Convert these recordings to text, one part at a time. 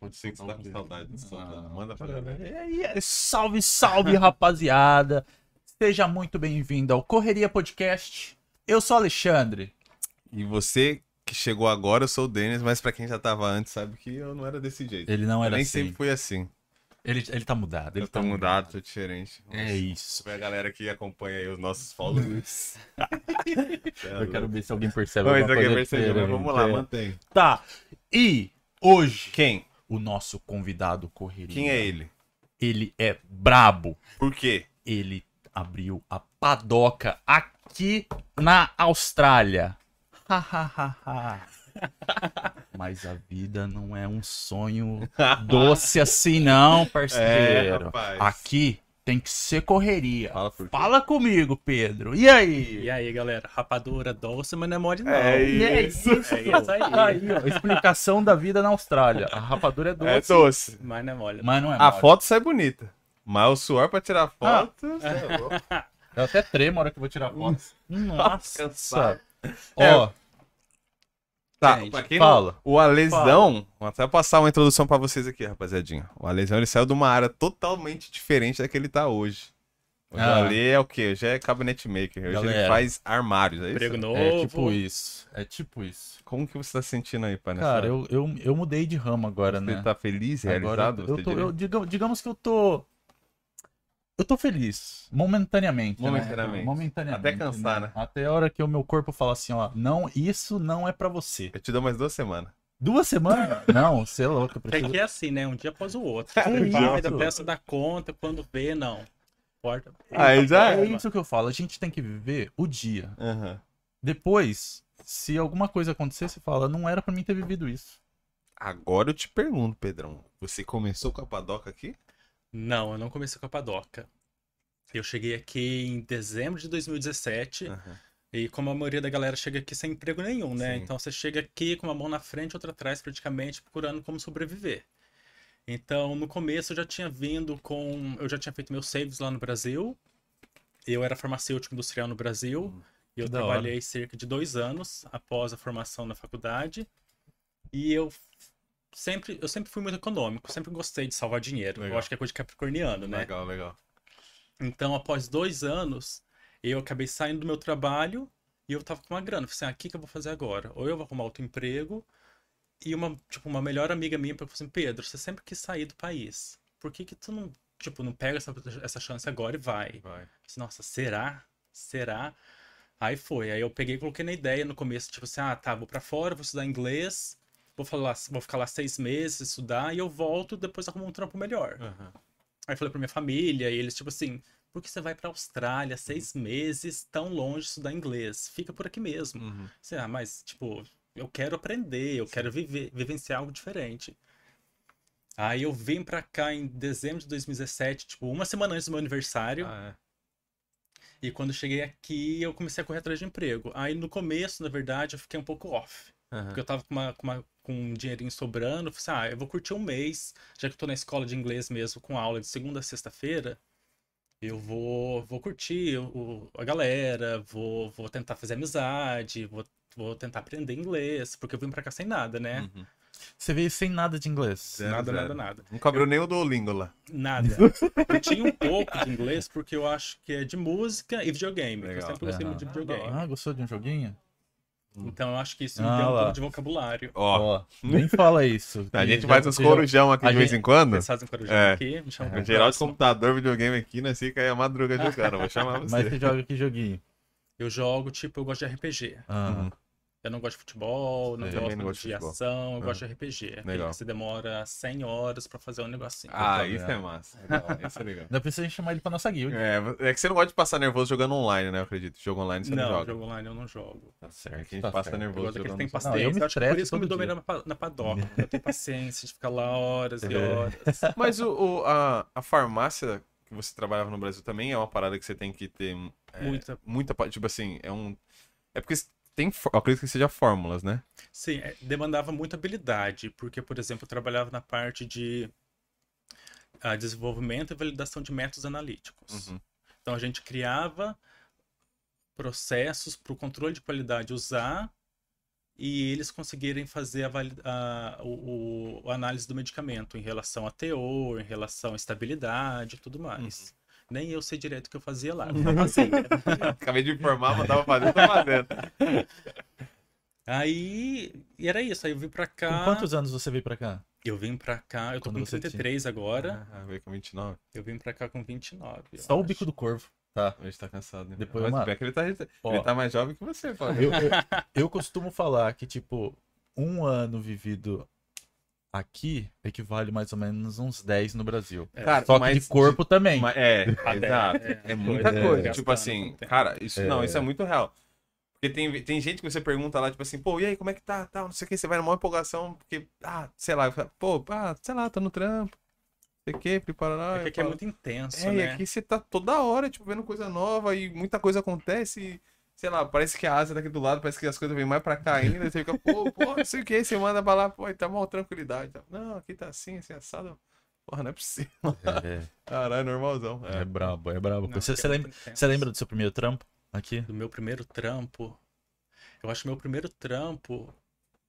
Pode ser que você tá com saudade. Ah, Manda pra. E aí, Salve, salve, rapaziada! Seja muito bem-vindo ao Correria Podcast. Eu sou o Alexandre. E você que chegou agora, eu sou o Denis, mas pra quem já tava antes, sabe que eu não era desse jeito. Ele não Eu era nem assim. sempre fui assim. Ele, ele tá mudado. Ele eu tô tá mudado, tô diferente. É isso. Pra galera que acompanha aí os nossos followers. Eu quero ver se alguém percebe. Mas alguma coisa percebeu, mas diferente. vamos lá, mantém. Tá. E hoje, Quem? O nosso convidado Correria. Quem é ele? Ele é brabo. Por quê? Ele abriu a padoca aqui na Austrália. Ha, ha, ha, ha. Mas a vida não é um sonho doce assim, não, parceiro. É. Aqui tem que ser correria. Fala. Fala comigo, Pedro. E aí? E aí, galera, rapadura doce, mas não é mole não. É é isso. isso. É isso aí. Aí, ó, explicação da vida na Austrália. A rapadura é doce, É doce. Mas não é mole. mas não é A mole. foto sai bonita. Mas o suor pra tirar Ah. foto. é louco. Eu até tremo na hora que eu vou tirar foto. Nossa. Cansado. Ó, Tá, Gente, pra quem fala. não... O Alesão, vou até passar uma introdução pra vocês aqui, rapaziadinha. O Alesão, ele saiu de uma área totalmente diferente da que ele tá hoje. Hoje Ah. o Ale é o quê? Hoje é cabinet maker. Hoje ele Galera. faz armários, é isso? Emprego novo. é tipo isso. É tipo isso. Como que você tá sentindo aí, pai? nessa Cara, eu, eu, eu mudei de ramo agora, Você né? tá feliz, Agora realizado? eu você tô, eu, digamos, digamos que eu tô. Eu tô feliz. Momentaneamente. né? Momentaneamente. Momentaneamente. Até cansar, né? Até a hora que o meu corpo fala assim, ó. Não, isso não é pra você. Eu te dou mais duas semanas. Duas semanas? não, você é louco. Eu É preciso... que é assim, né? Um dia após o outro. Que Você isso? vai da peça da conta, quando vê, não. Porta. Aí já É isso que eu falo. A gente tem que viver o dia. Aham. Depois, se alguma coisa acontecer, você fala, não era pra mim ter vivido isso. Agora eu te pergunto, Pedrão. Você começou com a padoca aqui? Não, eu não comecei com a padoca. Eu cheguei aqui em dezembro de 2017. Aham. E como a maioria da galera chega aqui sem emprego nenhum, né? Sim. Então você chega aqui com uma mão na frente e outra atrás, praticamente, procurando como sobreviver. Então, no começo eu já tinha vindo com. Eu já tinha feito meus saves lá no Brasil. Eu era farmacêutico industrial no Brasil. E eu trabalhei cerca de dois anos após a formação na faculdade. E eu sempre, eu sempre fui muito econômico, sempre gostei de salvar dinheiro. Legal. Eu acho que é coisa de capricorniano, né? Legal, legal. Então, após dois anos, eu acabei saindo do meu trabalho e eu tava com uma grana. Falei assim, ah, o que que eu vou fazer agora? Ou eu vou arrumar outro emprego e uma, tipo, uma melhor amiga minha falou assim, Pedro, você sempre quis sair do país. Por que que tu não, tipo, não pega essa, essa chance agora e vai? Vai. Falei, Nossa, será? Será? Aí foi. Aí eu peguei e coloquei na ideia no começo, tipo assim, ah, tá, vou pra fora, vou estudar inglês, vou, falar, vou ficar lá seis meses, estudar, e eu volto, depois arrumo um trampo melhor. Aham. Aí eu falei pra minha família, e eles, tipo assim, por que você vai pra Austrália seis meses tão longe estudar inglês? Fica por aqui mesmo. Uhum. Assim, ah, mas, tipo, eu quero aprender, eu quero viver, vivenciar algo diferente. Aí eu vim pra cá em dezembro de 2017, tipo, uma semana antes do meu aniversário. Ah, E quando cheguei aqui, eu comecei a correr atrás de emprego. Aí no começo, na verdade, eu fiquei um pouco off. é. Aham. Porque eu tava com, uma, com, uma- com um dinheirinho sobrando. Eu falei assim, ah, eu vou curtir um mês, já que eu tô na escola de inglês mesmo, com aula de segunda a sexta-feira. Eu vou, vou curtir o, a galera, vou, vou tentar fazer amizade, vou, vou tentar aprender inglês, porque eu vim pra cá sem nada, né? Uhum. Você veio sem nada de inglês. Zero, nada, zero. nada, nada. Não cobrou nem o Duolingo lá. Nada. Eu tinha um pouco de inglês porque eu acho que é de música e videogame. que Eu Legal. sempre gostei muito de videogame. Ah, gostou de um joguinho? Então eu acho que isso me Ah, deu um lá. pouco de vocabulário. Ó, Ó, nem fala isso. a gente faz uns corujão aqui a de vez em quando. Vocês fazem corujão É. aqui, me chamam É. Geral de computador, videogame aqui, nós fica aí a madruga jogando. Vou chamar Mas você. você joga que joguinho? Eu jogo, tipo, eu gosto de RPG. Ah, Uhum. Eu não gosto de futebol, não gosto, não gosto de ação, eu Ah. gosto de RPG. Aquele Legal. que você demora 100 horas pra fazer um negocinho. Ah, isso é massa. Legal, Isso é legal. Ainda precisa chamar ele pra nossa guild. É, é que você não gosta de passar nervoso jogando online, né? Eu acredito. Jogo online você não, não, joga. jogo online eu não jogo. Tá certo. É que a gente Tá passa certo. Eu nervoso gosto daqueles que tem jogando. Não, eu paciência. me eu por isso que eu me domino na, pa- na padoca. Eu tenho paciência de ficar lá horas e É. horas. Mas o, o- a, a farmácia que você trabalhava no Brasil também é uma parada que você tem que ter é, Muita. muita. Tipo assim, é um. É porque tem. Eu acredito que seja fórmulas, né? Sim, é, demandava muita habilidade, porque, por exemplo, eu trabalhava na parte de ah, desenvolvimento e validação de métodos analíticos. Uhum. Então a gente criava processos para o controle de qualidade usar e eles conseguirem fazer a, a- o, a análise do medicamento em relação a teor, em relação a estabilidade e tudo mais. Nem eu sei direito o que eu fazia lá. eu fazia. Acabei de informar, mas tava fazendo, tô fazendo. Aí, e era isso. Aí eu vim pra cá. Com quantos anos você veio pra cá? Eu vim pra cá, eu tô Quando com você tinha? 33 agora. Ah, veio com 29. Eu vim pra cá com 29. eu Só o bico do corvo. Tá. Hoje tá cansado, né? Depois, Mas que ele tá, ó. ele tá mais jovem que você, pô. Eu, eu, eu costumo falar que, tipo, um ano vivido aqui equivale mais ou menos uns 10 no Brasil. É. Cara, Só que mas de corpo também. Mas- é, exato. é, É muita é, coisa. gastando tipo assim, cara, isso não, É. isso é muito real. Porque tem, tem gente que você pergunta lá, tipo assim, pô, e aí, como é que tá? Tal, não sei o que, você vai numa empolgação, porque, ah, sei lá, pô, ah, sei lá, tô no trampo, não sei o que, prepara lá. É que aqui é muito intenso, É, e né? aqui você tá toda hora, tipo, vendo coisa nova e muita coisa acontece. e, sei lá, parece que a Ásia daqui do lado, parece que as coisas vêm mais pra cá ainda. e você fica, pô, pô, não sei o que, você manda pra lá, pô, tá mal tranquilidade. tá? Não, aqui tá assim, assim, assado. Porra, não é possível. É, Caralho, normalzão. é brabo, é brabo. Não, Você, você é lembra, você lembra do seu primeiro trampo aqui? do meu primeiro trampo? Eu acho que meu primeiro trampo,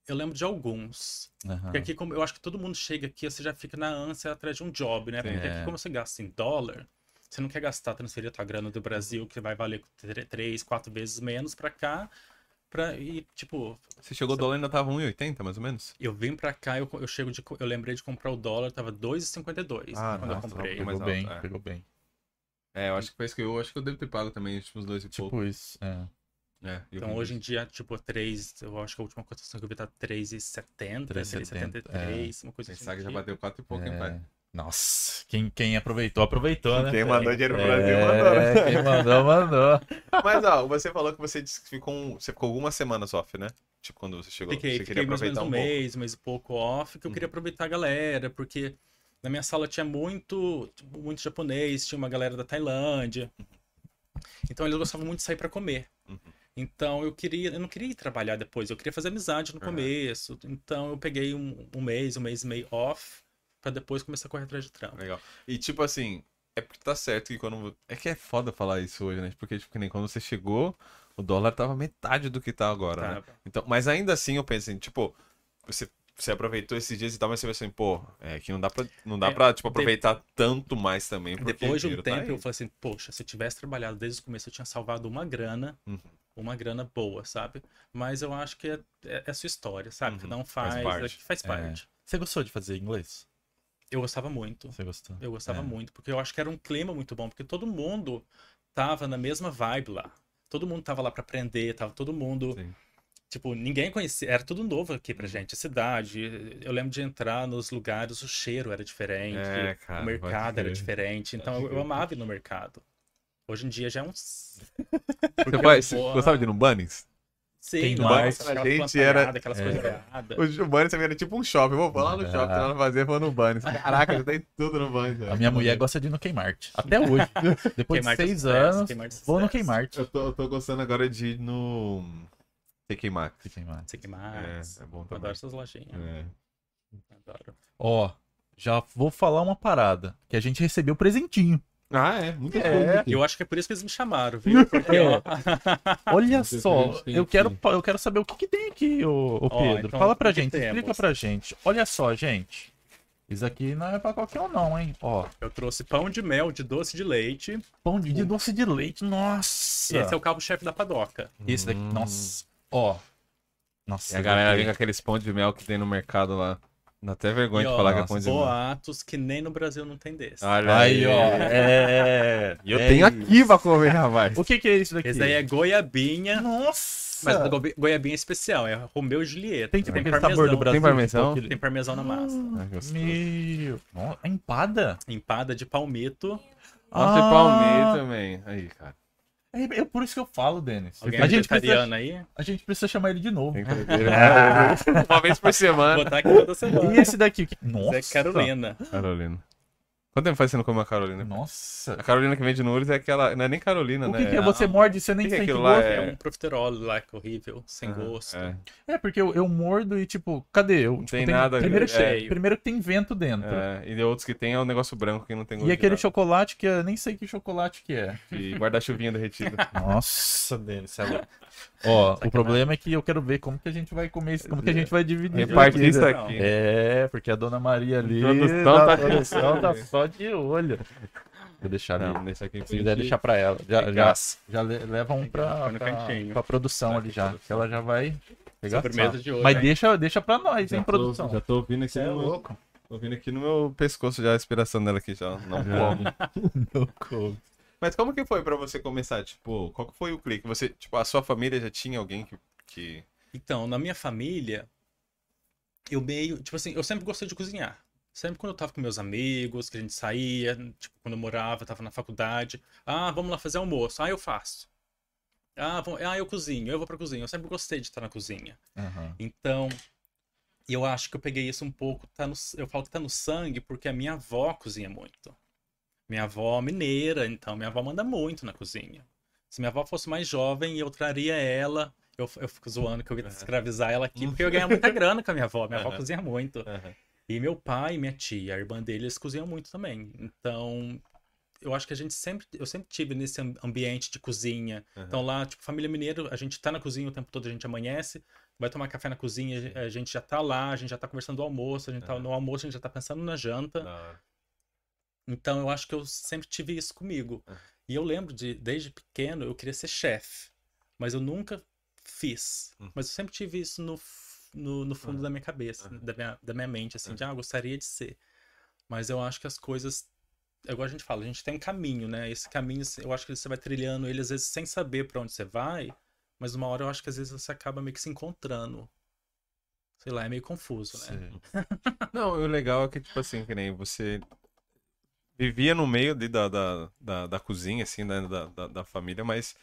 eu lembro de alguns. Aham. Porque aqui, como eu acho que todo mundo chega aqui, você já fica na ânsia atrás de um job, né? Porque É. aqui, como você gasta em dólar, você não quer gastar, transferir a tua grana do Brasil, que vai valer tr- três, quatro vezes menos pra cá. Pra, e, tipo, Você chegou, o dólar ainda tava 1,80 mais ou menos? eu vim pra cá, eu, eu chego de. Eu lembrei de comprar o dólar, tava 2,52 Ah, quando eu nossa, comprei. mais Pegou alto, bem, é. pegou bem. É, eu acho que foi isso que eu acho que eu devo ter pago também, tipo, uns dois e pouco. Tipo isso. É. É, eu Então hoje em dia, tipo, 3, eu acho que a última cotação que eu vi tá 3,70, 3,70, 3,73, uma coisa assim. Pensar que já tipo. bateu 4 e pouco, hein, É. pai? Nossa, quem, quem aproveitou, aproveitou, né? Quem mandou dinheiro pro É, Brasil, mandou, né? Quem mandou, mandou. Mas, ó, você falou que você disse que ficou, você ficou algumas semanas off, né? Tipo, quando você chegou, Fiquei, você fiquei queria mais ou menos aproveitar um um mês, um mês e pouco off, que eu queria aproveitar a galera, porque na minha sala tinha muito, tipo, muito japonês, tinha uma galera da Tailândia. Então eles gostavam muito de sair pra comer. Uhum. Então eu queria, eu não queria ir trabalhar depois, eu queria fazer amizade no Uhum. começo. Então eu peguei um, um mês, um mês e meio off, pra depois começar a correr atrás de trampo. Legal. E, tipo assim, é porque tá certo que quando... É que é foda falar isso hoje, né? Porque, tipo, que nem quando você chegou, o dólar tava metade do que tá agora, né? Tá? Então, mas ainda assim eu penso assim, tipo, você, você aproveitou esses dias e tal, mas você pensa assim, pô, é que não dá pra, não dá É, pra tipo, de- aproveitar tanto mais também. Depois de um tá tempo, aí. eu falei assim, poxa, se eu tivesse trabalhado desde o começo, eu tinha salvado uma grana, Uhum. uma grana boa, sabe? Mas eu acho que é, é, é sua história, sabe? Uhum, Cada um faz faz, parte. é faz É. parte. Você gostou de fazer inglês? Eu gostava muito. Você gostou? Eu gostava É. muito, porque eu acho que era um clima muito bom, porque todo mundo tava na mesma vibe lá. Todo mundo tava lá pra aprender, tava todo mundo. Sim. Tipo, ninguém conhecia, era tudo novo aqui pra gente, a cidade. Eu lembro de entrar nos lugares, o cheiro era diferente, É, cara, o pode mercado era diferente. Então eu, eu amava ir no mercado. Hoje em dia já é um. Você, vai, você gostava de ir no Bunnies? Sim, Tem aquelas A gente era- Aquelas É. coisas erradas. O Bunnies também era tipo um shopping. Vou lá no Ah. shopping, lá fazer, vou no Bunnies. Caraca, já tem tudo no velho. A minha mulher gosta de ir no Kmart. Até hoje. Depois de é seis sucesso, anos, Kmart é vou no. Kmart. Eu tô, eu tô gostando agora de ir no TK Maxx. Kmart. Sei que mais. É, é bom Eu também. adoro essas lojinhas. É. Adoro. Ó, já vou falar uma parada. Que a gente recebeu presentinho. Ah, é. Muita É. coisa aqui. Eu acho que é por isso que eles me chamaram, viu? Porque, ó, Olha Não sei o que a só, eu quero, eu quero saber o que, que tem aqui, ô, ô Ó, Pedro. então, Fala pra gente, temos? explica pra gente. Olha só, gente. Isso aqui não é pra qualquer um, não, hein? Ó, eu trouxe pão de mel de doce de leite. pão de, de doce de leite, nossa. Esse é o cabo-chefe da padoca. Esse daqui, nossa. Ó. Nossa. E a galera vem com aqueles pão de mel que tem no mercado lá. Dá até vergonha E, de ó, falar que é nossa, pão de. Boatos que nem no Brasil não tem desse. Olha Aí, ó. É. E eu é tenho isso. aqui pra comer, rapaz. O que que é isso daqui? Esse daí é goiabinha, Nossa. mas a gobi- goiabinha especial, é Romeu e Julieta. Tem tipo tem aquele sabor do Brasil. Tem parmesão? tipo Tem parmesão na massa. Ah. Meu. É empada? Empada de palmito. Nossa, Ah. palmito também. Aí, cara. É, é por isso que eu falo, Denis. Alguém A gente, precisa, aí? a gente precisa chamar ele de novo. Uma vez por Vou semana. botar aqui toda semana. E esse daqui? Nossa. é Carolina. Carolina. Quanto tempo faz que você não come uma Carolina? Nossa. A Carolina que vende no Ures é aquela. Não é nem Carolina, O né? que, que é? Você morde e você nem Que que é sente aquilo gosto? lá? É, É. um profiterol lá que é horrível, sem Aham, gosto. é. É, porque eu, eu mordo e, tipo, cadê? Eu, tipo, tem nada, Primeiro, é. que, primeiro que tem vento dentro. É, e de outros que tem é um negócio branco que não tem gosto. E aquele nada. chocolate que eu nem sei que chocolate que é. E guarda-chuvinha derretido. Nossa, deles, é louco. Ó, o problema é que eu quero ver como que a gente vai comer isso, como que a gente vai dividir. Repartir isso aqui. É, porque a dona Maria ali. Produção a tá- produção tá só de olho. Vou deixar. Não, nesse aqui Se quiser deixar pra ela. Já, já, já le- leva um pra, pra, pra produção ali já. Que ela já vai pegar. De. Mas hein? deixa, deixa pra nós, hein, Já tô- produção. Já tô ouvindo aqui Você é no meu, louco. tô ouvindo aqui no meu pescoço já a inspiração dela aqui já. Não como. Louco. Mas como que foi pra você começar? Tipo, qual que foi o clique? Você, tipo, a sua família já tinha alguém que. que... Então, na minha família, eu meio. Tipo assim, eu sempre gostei de cozinhar. Sempre quando eu tava com meus amigos, que a gente saía, tipo, quando eu morava, tava na faculdade. Ah, vamos lá fazer almoço. Ah, eu faço. Ah, vamos... ah, eu cozinho, eu vou pra cozinha. Eu sempre gostei de estar na cozinha. Aham. Então, eu acho que eu peguei isso um pouco. Tá no... Eu falo que tá no sangue porque a minha avó cozinha muito. Minha avó é mineira, então minha avó manda muito na cozinha. Se minha avó fosse mais jovem, eu traria ela. Eu, eu fico zoando que eu ia escravizar ela aqui, porque eu ia ganhar muita grana com a minha avó. Minha avó Aham. cozinha muito. E meu pai e minha tia, a irmã dele, eles cozinham muito também. Então, eu acho que a gente sempre, eu sempre tive nesse am- ambiente de cozinha. Aham. Então lá, tipo, família mineiro, a gente tá na cozinha o tempo todo, a gente amanhece, vai tomar café na cozinha, a gente já tá lá, a gente já tá conversando do almoço, a gente tá Aham. no almoço, a gente já tá pensando na janta. Hora. Então eu acho que eu sempre tive isso comigo. Aham. E eu lembro de, desde pequeno, eu queria ser chefe, mas eu nunca fiz. Uhum. Mas eu sempre tive isso no, no, no fundo Aham. da minha cabeça, Aham. da minha, da minha mente, assim, Aham. de, ah, eu gostaria de ser. Mas eu acho que as coisas, é igual a gente fala, a gente tem um caminho, né? Esse caminho, eu acho que você vai trilhando ele, às vezes, sem saber pra onde você vai, mas uma hora eu acho que às vezes você acaba meio que se encontrando. Sei lá, é meio confuso, né? Não, o legal é que, tipo assim, que nem você vivia no meio de- da, da, da, da cozinha, assim, da, da, da, da família, mas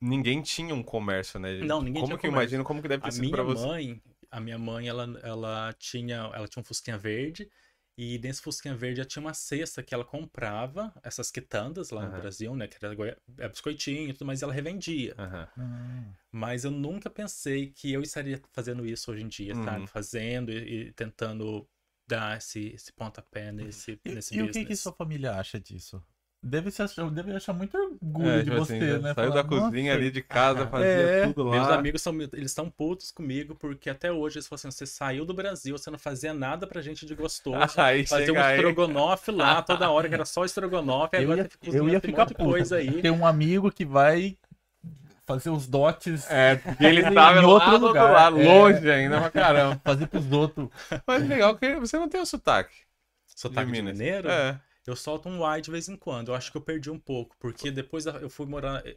ninguém tinha um comércio, né? Não, ninguém como tinha que eu comércio. imagino como que deve ter A sido minha pra você? mãe, a minha mãe, ela, ela tinha, ela tinha um fusquinha verde e nesse fusquinha verde ela tinha uma cesta que ela comprava essas quitandas lá no Aham. Brasil, né, que era é, biscoitinho e tudo, mas ela revendia. Ah, Mas eu nunca pensei que eu estaria fazendo isso hoje em dia, Uhum. sabe? Fazendo e, e tentando dar esse, esse pontapé nesse, E, nesse e o business. que, que sua família acha disso? Deve, se achar, deve achar muito orgulho É, de tipo você, assim, né? Saiu Falar, da cozinha "Nossa, ali de casa, fazia É. tudo lá. Meus amigos são, eles estão putos comigo porque até hoje eles falam assim: você saiu do Brasil, você não fazia nada pra gente de gostoso. Aí Fazer um aí. estrogonofe lá toda hora, que era só estrogonofe, Eu agora ia, você fica eu ia ficar puto. coisa aí. Tem um amigo que vai fazer os dotes, É, ele Em tava lá outro outro lugar, lado, é. longe ainda pra caramba. fazer pros outros. Mas legal que você não tem o sotaque Sotaque de de Minas. mineiro, É. eu solto um Y de vez em quando. Eu acho que eu perdi um pouco, porque depois eu fui morar eh,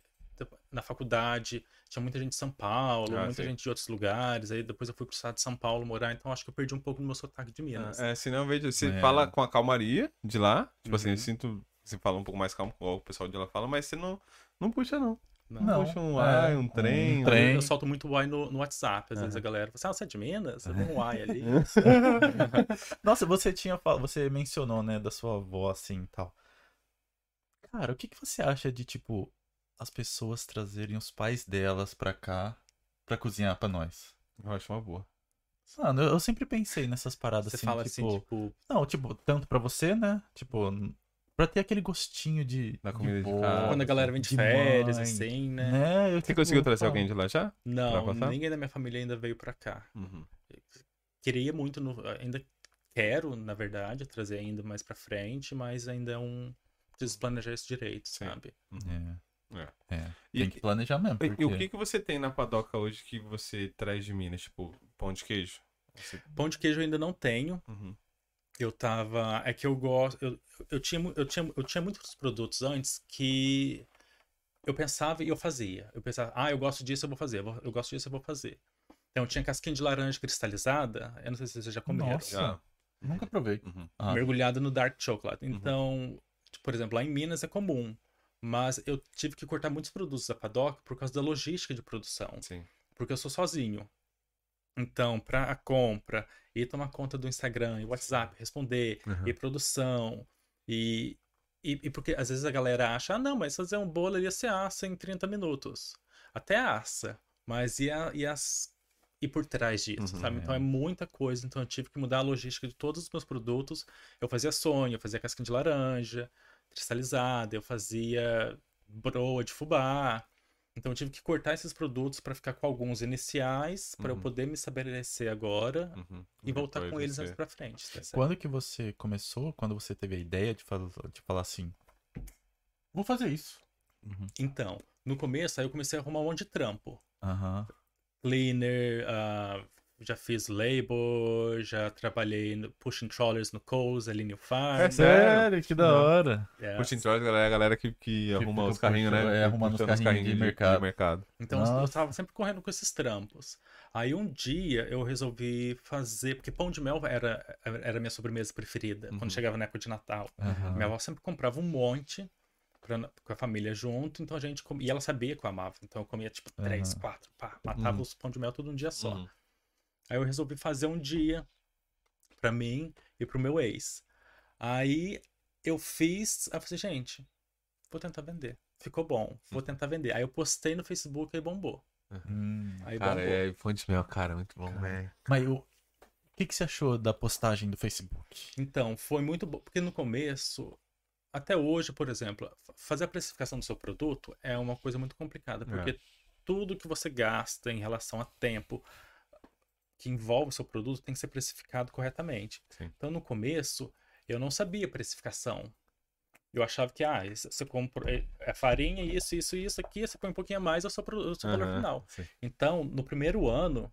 na faculdade, tinha muita gente de São Paulo, Ah, muita sim. gente de outros lugares, aí depois eu fui pro estado de São Paulo morar, então acho que eu perdi um pouco do meu sotaque de Minas. É, senão eu vejo. Você É. fala com a calmaria de lá. Tipo assim, Uhum. eu sinto. Você fala um pouco mais calmo, igual o pessoal de lá fala, mas você não, não puxa, não. Não. Não. Puxa um é, ai, um trem. um trem. Eu solto muito Y no, no WhatsApp. Às vezes a galera fala assim, ah, você é de Minas? Você tem um Y ali. Nossa, você tinha fal- você mencionou, né, da sua avó assim e tal. Cara, o que que você acha de tipo as pessoas trazerem os pais delas pra cá pra cozinhar pra nós? Eu acho uma boa. Mano, eu eu sempre pensei nessas paradas Você assim, fala tipo, assim, tipo, não, tipo, tanto pra você, né? Tipo, pra ter aquele gostinho de Da comida de boa, casa. quando a galera vem de, de férias, mãe, assim, né? né? Eu, Você conseguiu trazer alguém de lá já? Não, ninguém da minha família ainda veio pra cá. Uhum. Queria muito, no- ainda quero, na verdade, trazer ainda mais pra frente, mas ainda é um. Preciso planejar isso direito, Sim. sabe? É. É. É, E tem que- que planejar mesmo, E, porque... e o que, que você tem na padoca hoje que você traz de Minas? Tipo, pão de queijo? Você- Pão de queijo eu ainda não tenho. Uhum. Eu tava. É que eu gosto. Eu, eu, tinha, eu, tinha, eu tinha muitos produtos antes que eu pensava e eu fazia. Eu pensava, ah, eu gosto disso, eu vou fazer. Eu, vou- eu gosto disso, eu vou fazer. Então tinha casquinha de laranja cristalizada. Eu não sei se vocês já comeram. Nossa. Já. Nunca provei. Uhum. Ah, mergulhado no dark chocolate. Então, tipo, por exemplo, lá em Minas é comum, mas eu tive que cortar muitos produtos da Padoca por causa da logística de produção, Sim. porque eu sou sozinho. Então, para a compra, e tomar conta do Instagram, e WhatsApp, responder, Uhum. e produção, E, e, e porque às vezes a galera acha, ah, não, mas fazer um bolo ali você assa em 30 minutos. Até assa, mas e, a, e as. E por trás disso, Uhum, sabe? Então é. é muita coisa. Então eu tive que mudar a logística de todos os meus produtos. Eu fazia sonho, eu fazia casquinha de laranja, cristalizada, eu fazia broa de fubá. Então eu tive que cortar esses produtos para ficar com alguns iniciais, para eu Uhum. poder me estabelecer agora Uhum. e voltar Depois com eles você- mais pra frente. tá certo? Quando que você começou, quando você teve a ideia de, fal- de falar assim, vou fazer isso? Uhum. Então, no começo, aí eu comecei a arrumar um monte de trampo. Cleaner, ah, já fiz label, já trabalhei no pushing trollers no Coles, ali no Farm. É sério? que da hora. É. Pushing Trolls, galera, é a galera que, que arruma os carrinhos, né? é, arrumando os carrinhos de mercado. mercado. Então eu Nossa. tava sempre correndo com esses trampos. Aí um dia eu resolvi fazer, porque pão de mel era, era a minha sobremesa preferida, Uhum. quando chegava na época de Natal. Aham. Minha avó sempre comprava um monte pra, com a família junto, então a gente comia, e ela sabia que eu amava, então eu comia tipo três, Aham. quatro, pá, matava Uhum. os pão de mel tudo um dia só. Uhum. Aí eu resolvi fazer um dia pra mim e pro meu ex. Aí eu fiz, aí eu falei, gente, vou tentar vender. Ficou bom, vou tentar vender. Aí eu postei no Facebook e bombou. Hum. Aí Cara, bombou. é fã de mel, cara, muito bom, Cara. velho. Mas o, o que, que você achou da postagem do Facebook? Então, foi muito bom, porque no começo, até hoje, por exemplo, fa- fazer a precificação do seu produto é uma coisa muito complicada, porque tudo que você gasta em relação a tempo que envolve o seu produto tem que ser precificado corretamente. Sim. Então, no começo, eu não sabia precificação. Eu achava que, ah, você compra é- é farinha, isso, isso, isso aqui, você põe um pouquinho a mais, é o seu, o seu valor final. sim. Então, no primeiro ano,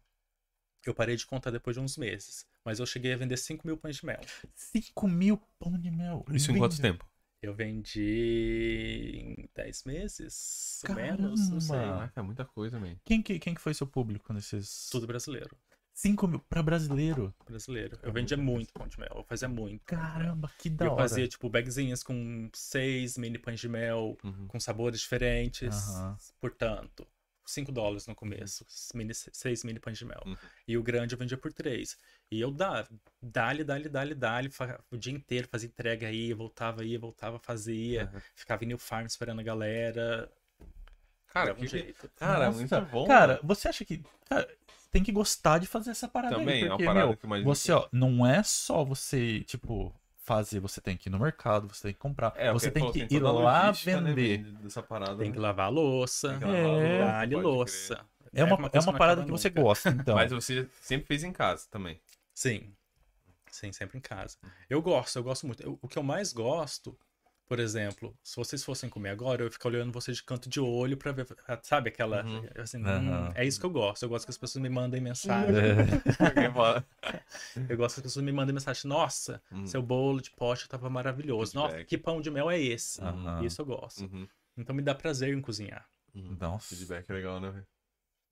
eu parei de contar depois de uns meses. Mas eu cheguei a vender 5 mil pães de mel. 5 mil pão de mel. Isso em quanto tempo? Eu vendi em 10 meses, ou menos, não sei. Caramba! Caraca, é muita coisa, man. Quem que, quem que foi seu público nesses... Tudo brasileiro. 5 mil pra brasileiro? Brasileiro. Eu vendia muito pão de mel. Eu fazia muito. Caramba, que da eu hora. fazia, tipo, bagzinhas com seis mini pães de mel, Uhum. com sabores diferentes. Aham. Portanto, 5 dólares no começo. Mini, seis mini pães de mel. Uhum. E o grande eu vendia por 3. E eu dava, dali, dali, dali, dali, o dia inteiro, fazia entrega aí, voltava aí, voltava, fazia. Uhum. Ficava em New Farm esperando a galera. Cara, um que... jeito. cara Nossa, muito bom. Cara, você acha que. cara, tem que gostar de fazer essa parada Também, aí. é uma Porque, parada meu, que eu imagino você, ó, não é só você, tipo, fazer, você tem que ir no mercado, você tem que comprar. É, você porque, tem que ir lá né, vender. man, dessa parada. Tem que né? lavar a louça, Tem que lavar é, louça. É uma, é uma não parada que você gosta, então. Mas você sempre fez em casa também. Sim. Sim, sempre em casa. Eu gosto, eu gosto muito. Eu- o que eu mais gosto, por exemplo, se vocês fossem comer agora, eu ia ficar olhando vocês de canto de olho pra ver, sabe, aquela, Uhum. assim, Aham. hum, é isso que eu gosto. Eu gosto que as pessoas me mandem mensagem. É. Eu gosto que as pessoas me mandem mensagem, nossa, Uhum. seu bolo de pote tava maravilhoso. Nossa, Feedback. que pão de mel é esse? Isso eu gosto. Uhum. Então me dá prazer em cozinhar. Uhum. Nossa. Feedback é legal, né? velho?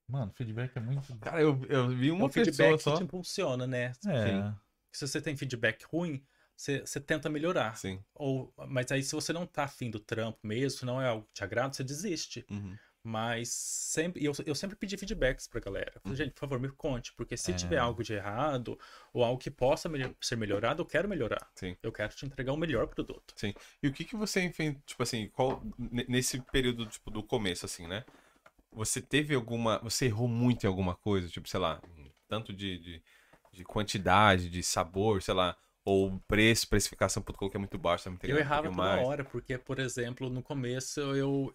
Mano, feedback é muito. Cara, eu, eu vi É uma um pessoa feedback só. que te impulsiona, né? É. Se você tem feedback ruim, você, tenta melhorar. Sim. Ou, mas aí, se você não tá afim do trampo mesmo, se não é algo que te agrada, você desiste. Uhum. Mas sempre. Eu, eu sempre pedi feedbacks pra galera. Eu Falei, gente, por favor, me conte. Porque se É. tiver algo de errado, ou algo que possa melhor- ser melhorado, eu quero melhorar. Sim. Eu quero te entregar o melhor produto. E o que que você enfim, tipo assim, qual ne- nesse período tipo do começo assim, né? Você teve alguma, você errou muito em alguma coisa, tipo, sei lá, tanto de, de, de quantidade, de sabor, sei lá, ou preço, precificação, puto, coloquei muito baixo, também Eu errava toda hora, porque, por exemplo, no começo eu,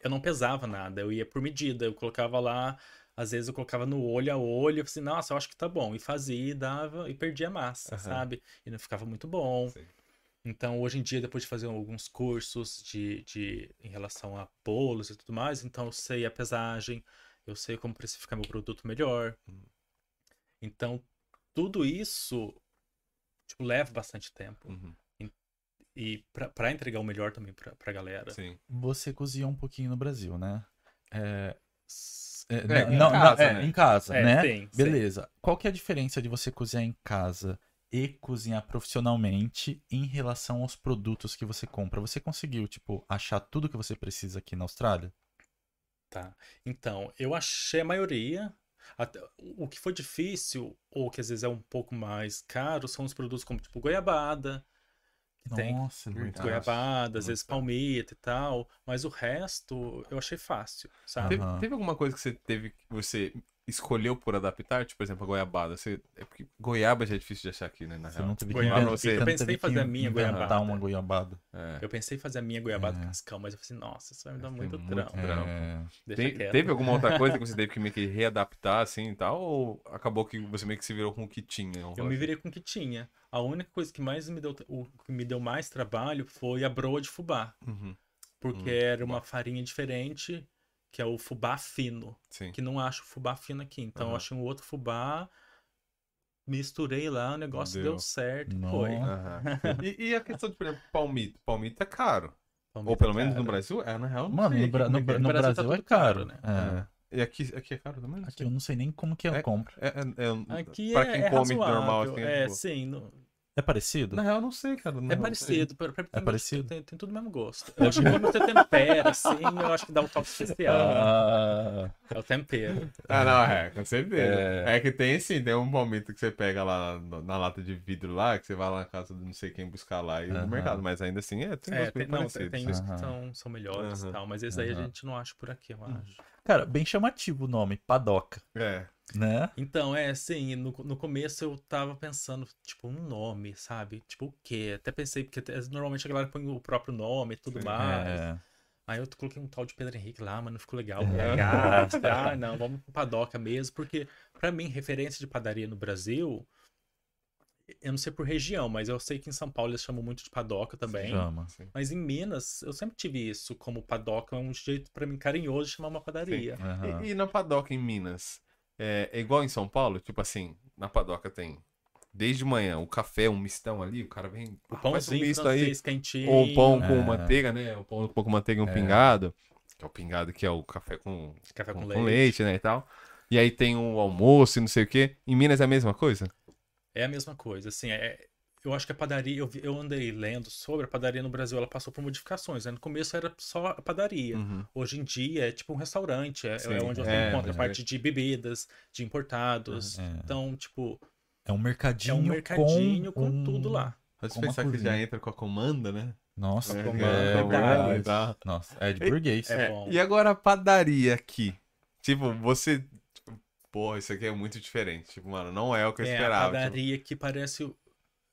eu não pesava nada, eu ia por medida, eu colocava lá, às vezes eu colocava no olho a olho, eu falei, nossa, eu acho que tá bom, e fazia, e dava, e perdia massa, Aham. sabe? E não ficava muito bom. Sim. Então, hoje em dia, depois de fazer alguns cursos de, de, em relação a bolos e tudo mais, então eu sei a pesagem, eu sei como precificar meu produto melhor. Uhum. Então, tudo isso, tipo, leva bastante tempo. Uhum. E pra, pra entregar o melhor também pra, pra galera. Sim. Você cozinhou um pouquinho no Brasil, né? É. é, É, não, em não, casa, é, né? em casa, É, né? sim, sim. Beleza. Qual que é a diferença de você cozinhar em casa e cozinhar profissionalmente em relação aos produtos que você compra? Você conseguiu, tipo, achar tudo que você precisa aqui na Austrália? Tá. Então, eu achei a maioria. Até- o que foi difícil, ou que às vezes é um pouco mais caro, são os produtos como tipo goiabada, Tem. Nossa, é Muito verdade. Goiabada, às vezes palmito e tal. Mas o resto eu achei fácil, sabe? Teve, teve alguma coisa que você teve que você escolheu por adaptar? Tipo, por exemplo, a goiabada. Você, é porque goiaba já é difícil de achar aqui, né? Na Você real. não teve que Goiabada, inventar, você- eu pensei em fazer a minha goiabada. uma goiabada. É. Eu pensei em fazer a minha goiabada É. cascão, mas eu falei assim, nossa, isso vai me dar Tem muito muito trampo. trampo. É, Tem- teve alguma outra coisa que você teve que meio que readaptar, assim, e tal? Ou acabou que você meio que se virou com o que tinha? Eu me virei com o que tinha. A única coisa que mais me deu, o que me deu mais trabalho foi a broa de fubá. Uhum, Porque Hum, era fubá. uma farinha diferente, que é o fubá fino. sim. Que não acho fubá fino aqui. Então eu Aham. achei um outro fubá, misturei lá, o negócio Deu. deu, certo. Nossa. Foi. Aham. E, e a questão de, por exemplo, palmito? Palmito é caro. Palmito Ou pelo é menos caro. no Brasil? É, na real. não Mano, sei no, Bra- no, no Brasil Brasil, tá é caro. caro, É. É. E aqui, aqui é caro também? Não Aqui sei. eu não sei nem como que eu É- compro. É, é, é, Aqui pra é, quem é come razoável. normal, assim, é, tipo, sim. no- É parecido? Na real, eu não sei, cara. É não sei. parecido. pra- pra- tem- parecido? Tem, tem tudo o mesmo gosto. Eu acho que quando você tempera, assim, eu acho que dá um toque especial. Ah, É o tempero. Ah, não, é, com certeza. É. É, que tem sim, tem um palmito que você pega lá na, na lata de vidro lá, que você vai lá na casa de não sei quem buscar lá e Aham. no mercado, mas ainda assim é, tem É, gosto tem, bem não, parecido. tem uns que são, são melhores Aham. e tal, mas esse aí a gente não acha por aqui, eu acho. cara, bem chamativo o nome, padoca, É. né? Então, é assim, no, no começo eu tava pensando, tipo, um nome, sabe? Tipo, o quê? Até pensei, porque normalmente a galera põe o próprio nome e tudo Sim. mais. É. Aí eu coloquei um tal de Pedro Henrique lá, mas não ficou legal. É. PH, ah, não, vamos pro padoca mesmo, porque pra mim, referência de padaria no Brasil, eu não sei por região, mas eu sei que em São Paulo eles chamam muito de padoca também. Chama. Mas em Minas, eu sempre tive isso como padoca, é um jeito pra mim carinhoso de chamar uma padaria. Aham. E, e na padoca em Minas? É, é igual em São Paulo? Tipo assim, na padoca tem desde manhã o café, um mistão ali, o cara vem. O "Ah, faz um pãozinho misto francês aí. quentinho. Ou um pão com É. manteiga, né? O pão com manteiga e um É. pingado. Que é o pingado que é o café com, Café com, com, leite. com leite, né? E tal. E aí tem o almoço e não sei o quê. Em Minas é a mesma coisa? É a mesma coisa, assim, é... Eu acho que a padaria, eu, eu andei lendo sobre a padaria no Brasil, ela passou por modificações, né? No começo era só a padaria. Uhum. Hoje em dia é tipo um restaurante, é, Sim, é onde você é, encontra a parte de bebidas, de importados. É. Então, tipo, É um mercadinho, é um mercadinho com, um- tudo lá. Pode Com pensar que já entra com a comanda, né? Nossa, É, é, comanda, é. Tá. Nossa, é de burguês. É É, bom. E agora a padaria aqui? Tipo, você. tipo, Porra, isso aqui é muito diferente. Tipo, mano, não é o que eu É a esperava. tipo, padaria que parece.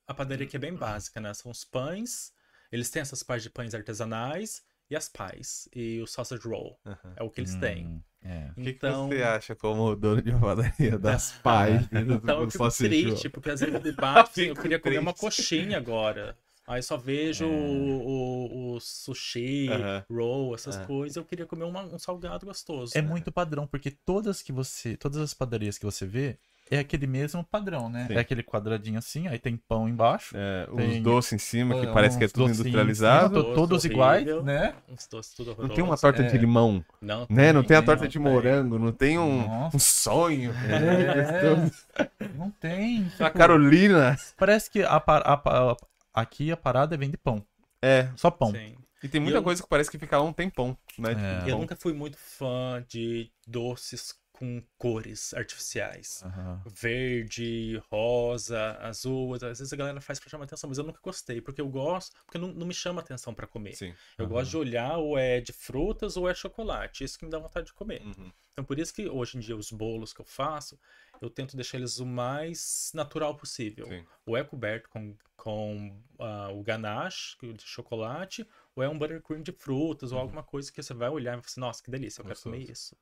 A padaria que é bem básica, né? São os pães. Eles têm essas partes de pães artesanais e as pies. E o sausage roll. Aham. É o que eles Hum, têm. É. O que, Então. que você acha como dono de uma padaria das pais? Então eu fico triste, porque às vezes eu debato, assim, eu queria comer uma coxinha agora. Aí só vejo É. o, o- o sushi, Aham. roll, essas Aham. coisas. Eu queria comer uma- um salgado gostoso. É muito padrão, porque todas que você. Todas as padarias que você vê é aquele mesmo padrão, né? Sim. É aquele quadradinho assim, aí tem pão embaixo. É, os Tem- doces em cima, que é, parece que é tudo industrializado. cima, to- todos Horrível. iguais, né? Uns doces tudo Não horroroso. tem uma torta de É. limão, Não né? Não tem a não torta de tem. morango, não tem um, um sonho. É, não tem. A tipo, Carolina. Parece que a, a pa- aqui a parada vem de pão. É, Só pão. Sim. e tem muita Eu- coisa que parece que fica lá um tempão, né? É. Eu nunca fui muito fã de doces com cores artificiais. Aham. Verde, rosa, azul. Às vezes a galera faz pra chamar atenção, mas eu nunca gostei, porque eu gosto, porque não, não me chama atenção pra comer. Sim. Eu gosto de olhar ou é de frutas ou é chocolate. Isso que me dá vontade de comer. Uhum. Então por isso que hoje em dia os bolos que eu faço, eu tento deixar eles o mais natural possível. Sim. Ou é coberto com, com ah, o ganache de chocolate, ou é um buttercream de frutas, ou alguma coisa que você vai olhar e vai falar assim, nossa, que delícia, eu quero Gostoso. comer isso.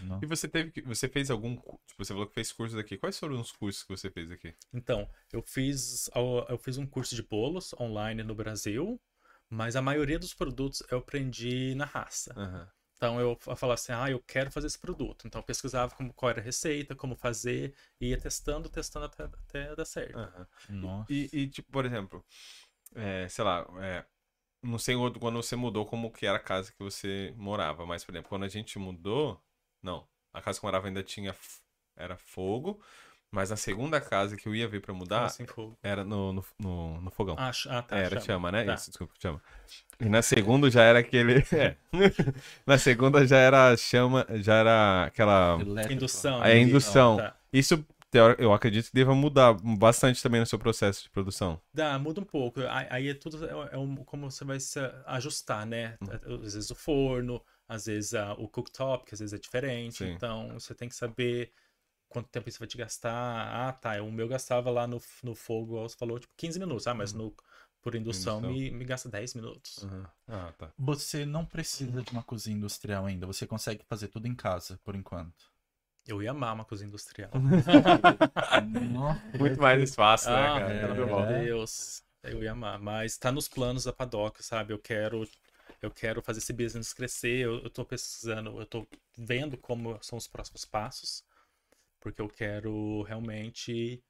Não. E você teve que. Você fez algum. Tipo, você falou que fez cursos aqui. Quais foram os cursos que você fez aqui? Então, eu fiz, eu fiz um curso de bolos online no Brasil, mas a maioria dos produtos eu aprendi na raça. Aham. Então eu falava assim, ah, eu quero fazer esse produto. Então eu pesquisava como, qual era a receita, como fazer, e ia testando, testando até, até dar certo. Nossa. E, e, tipo, por exemplo, é, sei lá, é, não sei quando você mudou como que era a casa que você morava, mas, por exemplo, quando a gente mudou, não, a casa que eu morava ainda tinha, f- era fogo, mas a segunda casa que eu ia ver pra mudar assim, fogo. era no, no, no, no fogão. Ah, ah, tá. É, era chama. chama, né? Tá. Isso, desculpa, chama. E na segunda já era aquele. É. na segunda já era chama, já era aquela. Elétrico. Indução. É, indução. Tá. Isso eu acredito que deva mudar bastante também no seu processo de produção. Dá, muda um pouco. Aí é tudo é, é um- como você vai se ajustar, né? Às vezes o forno, às vezes ah, o cooktop, que às vezes é diferente. Sim. Então você tem que saber quanto tempo isso vai te gastar. Ah, tá. O meu gastava lá no, no fogo, você falou, tipo 15 minutos. Ah, mas no, por indução, Indução. Me, me gasta 10 minutos. Ah, tá. Você não precisa de uma cozinha industrial ainda. Você consegue fazer tudo em casa, por enquanto. Eu ia amar uma cozinha industrial. Muito mais espaço, né, Ah, cara? é. pelo amor de Deus. Eu ia amar. Mas tá nos planos da padoca, sabe? Eu quero. Eu quero fazer esse business crescer. Eu, eu tô pesquisando, eu tô vendo como são os próximos passos. Porque eu quero realmente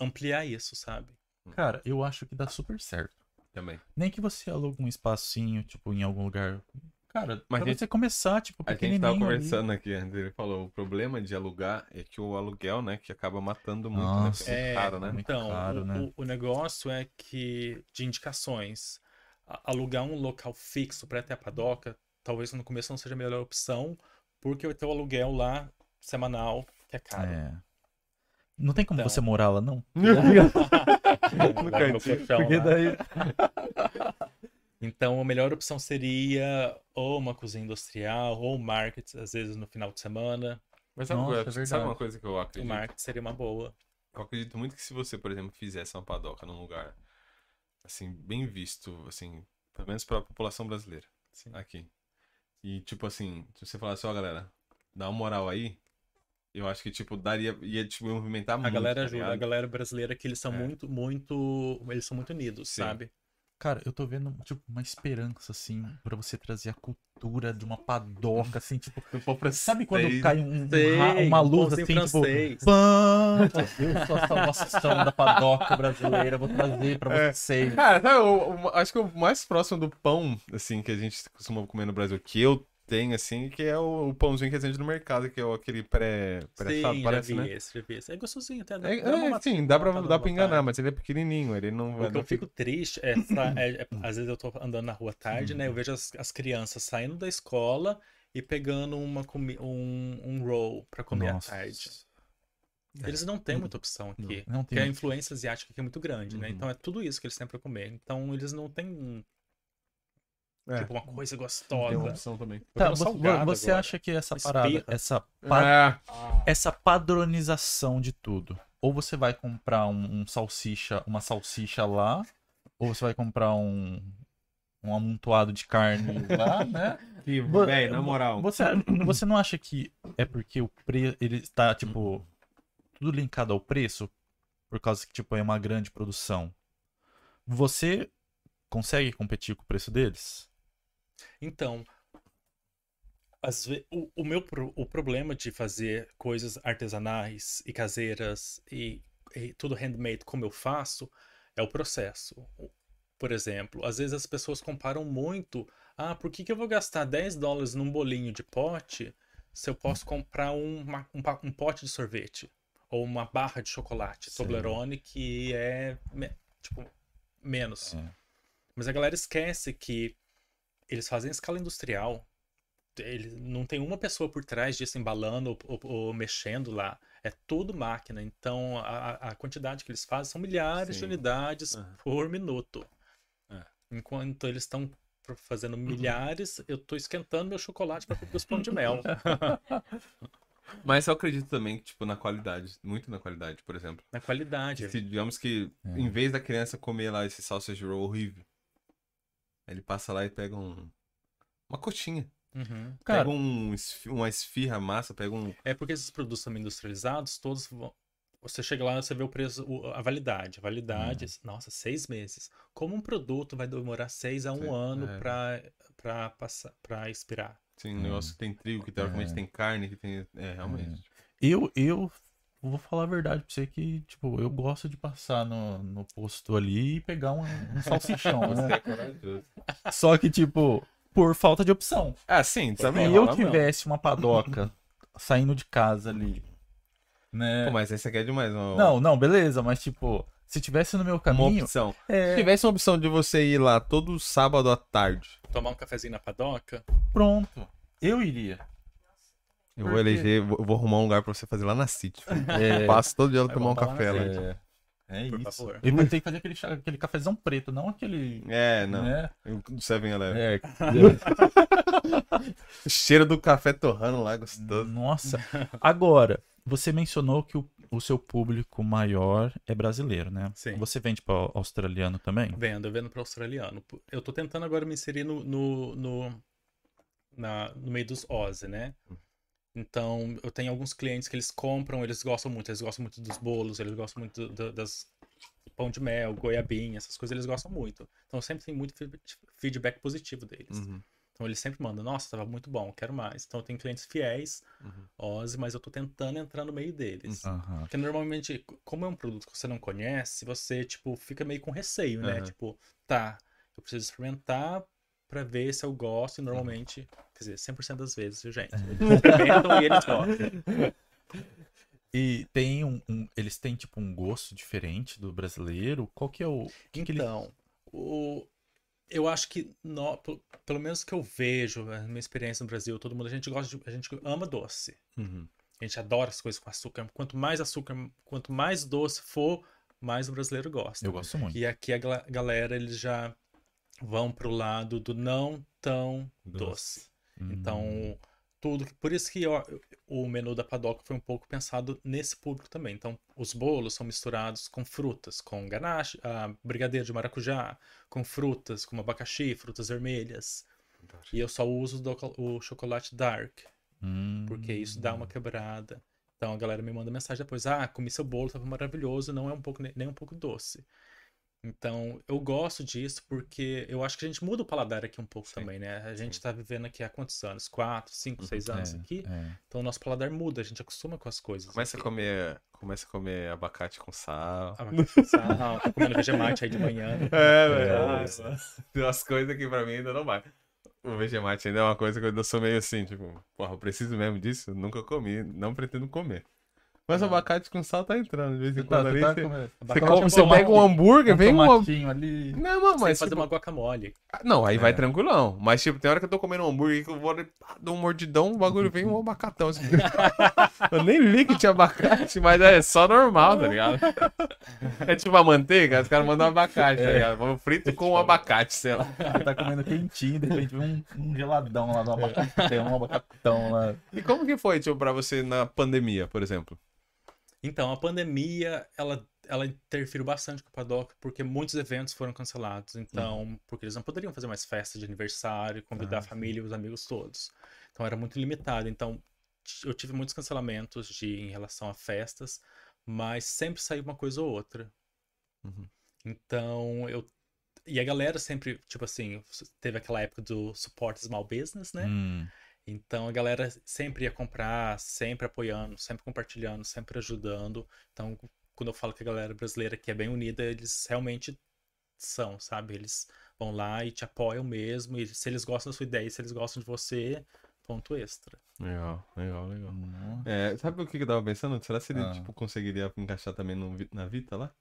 ampliar isso, sabe? Cara, eu acho que dá super certo. Também. Nem que você alugue um espacinho, tipo, em algum lugar. Cara, Mas pra gente- você começar, tipo, A gente tava ali. conversando aqui antes, ele falou, o problema de alugar é que o aluguel, né, que acaba matando muito, Nossa. né? É É, caro, né? Então, caro, o, né? o- o negócio é que, de indicações, alugar um local fixo para ter a padoca, talvez no começo não seja a melhor opção, porque vai ter o aluguel lá semanal, que é caro. É. Não tem como Então. você morar lá, não? No cantinho. Porque lá. daí. Então, a melhor opção seria ou uma cozinha industrial, ou um market, às vezes no final de semana. Mas sabe, Nossa, uma é sabe uma coisa que eu O acredito? market seria uma boa. Eu acredito muito que se você, por exemplo, fizesse uma padoca num lugar, assim, bem visto, assim, pelo menos pra população brasileira, Sim. aqui. E, tipo assim, se você falasse, ó, galera, dá uma moral aí, eu acho que, tipo, daria, ia, tipo, movimentar A muito, galera tá ajuda, a ligado? galera brasileira que eles são É. muito, muito, eles são muito unidos, Sim. sabe? Cara, eu tô vendo, tipo, uma esperança, assim, pra você trazer a cultura de uma padoca, assim, tipo. Sabe quando cai um, Sei, uma um luz assim, francês. tipo. Pã! Eu sou a salvação da padoca brasileira, vou trazer pra É. vocês. Cara, sabe, o- o- acho que o mais próximo do pão, assim, que a gente costuma comer no Brasil, que eu tenho, assim, que é o, o pãozinho que a gente vende no mercado, que é aquele pré, pré-assado, Sim, parece, já vi né? esse, já vi esse. É gostosinho até. dá- É, dá é, sim, dá pra, dá pra enganar, mas ele é pequenininho, ele não O que não eu fico triste é, é- é- às vezes eu tô andando na rua tarde, Uhum. né? Eu vejo as, as crianças saindo da escola e pegando uma comi um, um roll pra comer Nossa. à tarde. Eles não têm muita opção aqui. Não Porque a tem. influência asiática aqui é muito grande, né? Uhum. Então é tudo isso que eles têm pra comer. Então eles não têm, É. tipo, uma coisa Tem uma gostosa. opção também. Tá, você, agora. acha que essa Uma parada, essa, pa- É, essa padronização de tudo, ou você vai comprar um, um salsicha, uma salsicha lá, ou você vai comprar um, um amontoado de carne lá, né? que, velho, na moral. Você, você não acha que é porque o preço ele tá tipo tudo linkado ao preço por causa que tipo é uma grande produção? Você consegue competir com o preço deles? Então, ve- o, o meu o problema de fazer coisas artesanais e caseiras e, e tudo handmade como eu faço é o processo. Por exemplo, às vezes as pessoas comparam muito. Ah, por que, que eu vou gastar 10 dólares num bolinho de pote se eu posso comprar um, uma- um, um pote de sorvete? Ou uma barra de chocolate Sim. Toblerone que é tipo, menos. É. Mas a galera esquece que eles fazem em escala industrial. Ele, não tem uma pessoa por trás disso embalando ou, ou- ou mexendo lá. É tudo máquina. Então a, a quantidade que eles fazem são milhares de Sim. unidades Aham. por minuto. É. Enquanto eles estão fazendo milhares, eu tô esquentando meu chocolate para os pão de mel. Mas eu acredito também, que, tipo, na qualidade, muito na qualidade, por exemplo. Na qualidade. Se, digamos que, É. em vez da criança comer lá esse sausage roll horrível, ele passa lá e pega um... Uma coxinha. Uhum. Cara, pega um, uma esfirra massa, pega um... É porque esses produtos também industrializados, todos vão. Você chega lá, você vê o preço, a validade. A validade, nossa, seis meses. Como um produto vai demorar seis a um Sim, ano é. pra, pra, passar, pra expirar? Assim, um negócio que tem trigo, que teoricamente É. tem carne, que tem... É, realmente. eu eu vou falar a verdade pra você que tipo eu gosto de passar no, no posto ali e pegar um, um salsichão, né? é corajoso. Só que tipo por falta de opção. Ah, sim, Se também. eu rola mesmo. tivesse uma padoca saindo de casa ali, né? Pô, mas esse aqui é demais. Uma, Não, não, beleza, mas tipo, se tivesse no meu uma caminho, opção. é, Se tivesse uma opção de você ir lá todo sábado à tarde, Tomar um cafezinho na padoca? pronto, eu iria. Eu vou quê? eleger, vou, vou arrumar um lugar pra você fazer lá na City. É, Passo todo dia Vai tomar um café lá. É, é Por isso. favor. Vai ter que fazer aquele, chá- aquele cafezão preto, não aquele. É, não. Né? Do 7-Eleven. É, O cheiro do café torrando lá, gostoso. Nossa. Agora, você mencionou que o, o seu público maior é brasileiro, né? Sim. Você vende para australiano também? Vendo, eu vendo para australiano. Eu tô tentando agora me inserir no, no, no, na- no meio dos Ozzy, né? Então, eu tenho alguns clientes que eles compram, eles gostam muito, eles gostam muito dos bolos, eles gostam muito do- das pão de mel, goiabinha, essas coisas eles gostam muito. Então, sempre tem muito feed- feedback positivo deles. Uhum. Então, eles sempre mandam, nossa, tava muito bom, quero mais. Então, eu tenho clientes fiéis, Uhum. Ozzy, mas eu tô tentando entrar no meio deles. Aham. Porque normalmente, como é um produto que você não conhece, você, tipo, fica meio com receio, né? Tipo, tá, eu preciso experimentar pra ver se eu gosto. E normalmente, quer dizer, 100% das vezes, viu, gente? Eles experimentam e eles gostam. E tem um, um- Eles têm, tipo, um gosto diferente do brasileiro? Qual que é o. que que ele- Então, o... eu acho que, pe- pelo menos que eu vejo, a minha experiência no Brasil, todo mundo, a gente gosta de, a gente ama doce. Uhum. A gente adora as coisas com açúcar. Quanto mais açúcar, quanto mais doce for, mais o brasileiro gosta. Eu gosto muito. E aqui a galera, eles já vão pro lado do não tão doce. Hum. Então, tudo. que- Por isso que ó, o menu da padoca foi um pouco pensado nesse público também. Então, os bolos são misturados com frutas, com ganache, ah, brigadeiro de maracujá, com frutas, como abacaxi, frutas vermelhas. E eu só uso do- o chocolate dark, Hum. porque isso dá uma quebrada. Então a galera me manda mensagem depois: ah, comi seu bolo, tava maravilhoso, não é um pouco, nem um pouco doce. Então eu gosto disso porque eu acho que a gente muda o paladar aqui um pouco Sim, também, né? A gente sim. tá vivendo aqui há quantos anos? Quatro, cinco, seis anos É, aqui. é. Então o nosso paladar muda, a gente acostuma com as coisas. Começa a aqui. comer, começa a comer abacate com sal. Abacaxi, sal, tá comendo Vegemite aí de manhã. né? É, velho. Tem umas coisas que pra mim ainda não vai. O Vegemite ainda é uma coisa que eu ainda sou meio assim, tipo, porra, eu preciso mesmo disso? Nunca comi, não pretendo comer. Mas o abacate com sal tá entrando, de vez em Você quando tá- ali. você tá você- Você, come- é pega um hambúrguer, um vem tomatinho ali. Não, não, Mas fazer tipo, uma guacamole. Não, aí vai É. tranquilão. Mas, tipo, tem hora que eu tô comendo um hambúrguer que eu vou dou um mordidão, o bagulho vem um abacatão. assim. eu nem li que tinha abacate, mas é só normal, tá ligado? É tipo a manteiga, os caras mandam um abacate, tá ligado? Vamos frito com um abacate, sei lá. Tá comendo quentinho, de repente vem um, um geladão lá do abacate. Tem um abacatão lá. E como que foi, tipo, pra você na pandemia, por exemplo? Então, a pandemia, ela, ela interferiu bastante com o Padoca, porque muitos eventos foram cancelados. Então, porque eles não poderiam fazer mais festa de aniversário, convidar Ah, a família e os amigos todos. Então, era muito limitado. Então, eu tive muitos cancelamentos de, em relação a festas, mas sempre saiu uma coisa ou outra. Uhum. Então, eu... E a galera sempre, tipo assim, teve aquela época do Support Small Business, né? Hum, Então a galera sempre ia comprar, sempre apoiando, sempre compartilhando, sempre ajudando. Então, quando eu falo que a galera brasileira aqui é bem unida, eles realmente são, sabe? Eles vão lá e te apoiam mesmo. E se eles gostam da sua ideia, se eles gostam de você, ponto extra. Legal, legal, legal. hum. É, sabe o que que eu tava pensando? Será que ele, Ah. tipo, conseguiria encaixar também no, na Vita lá?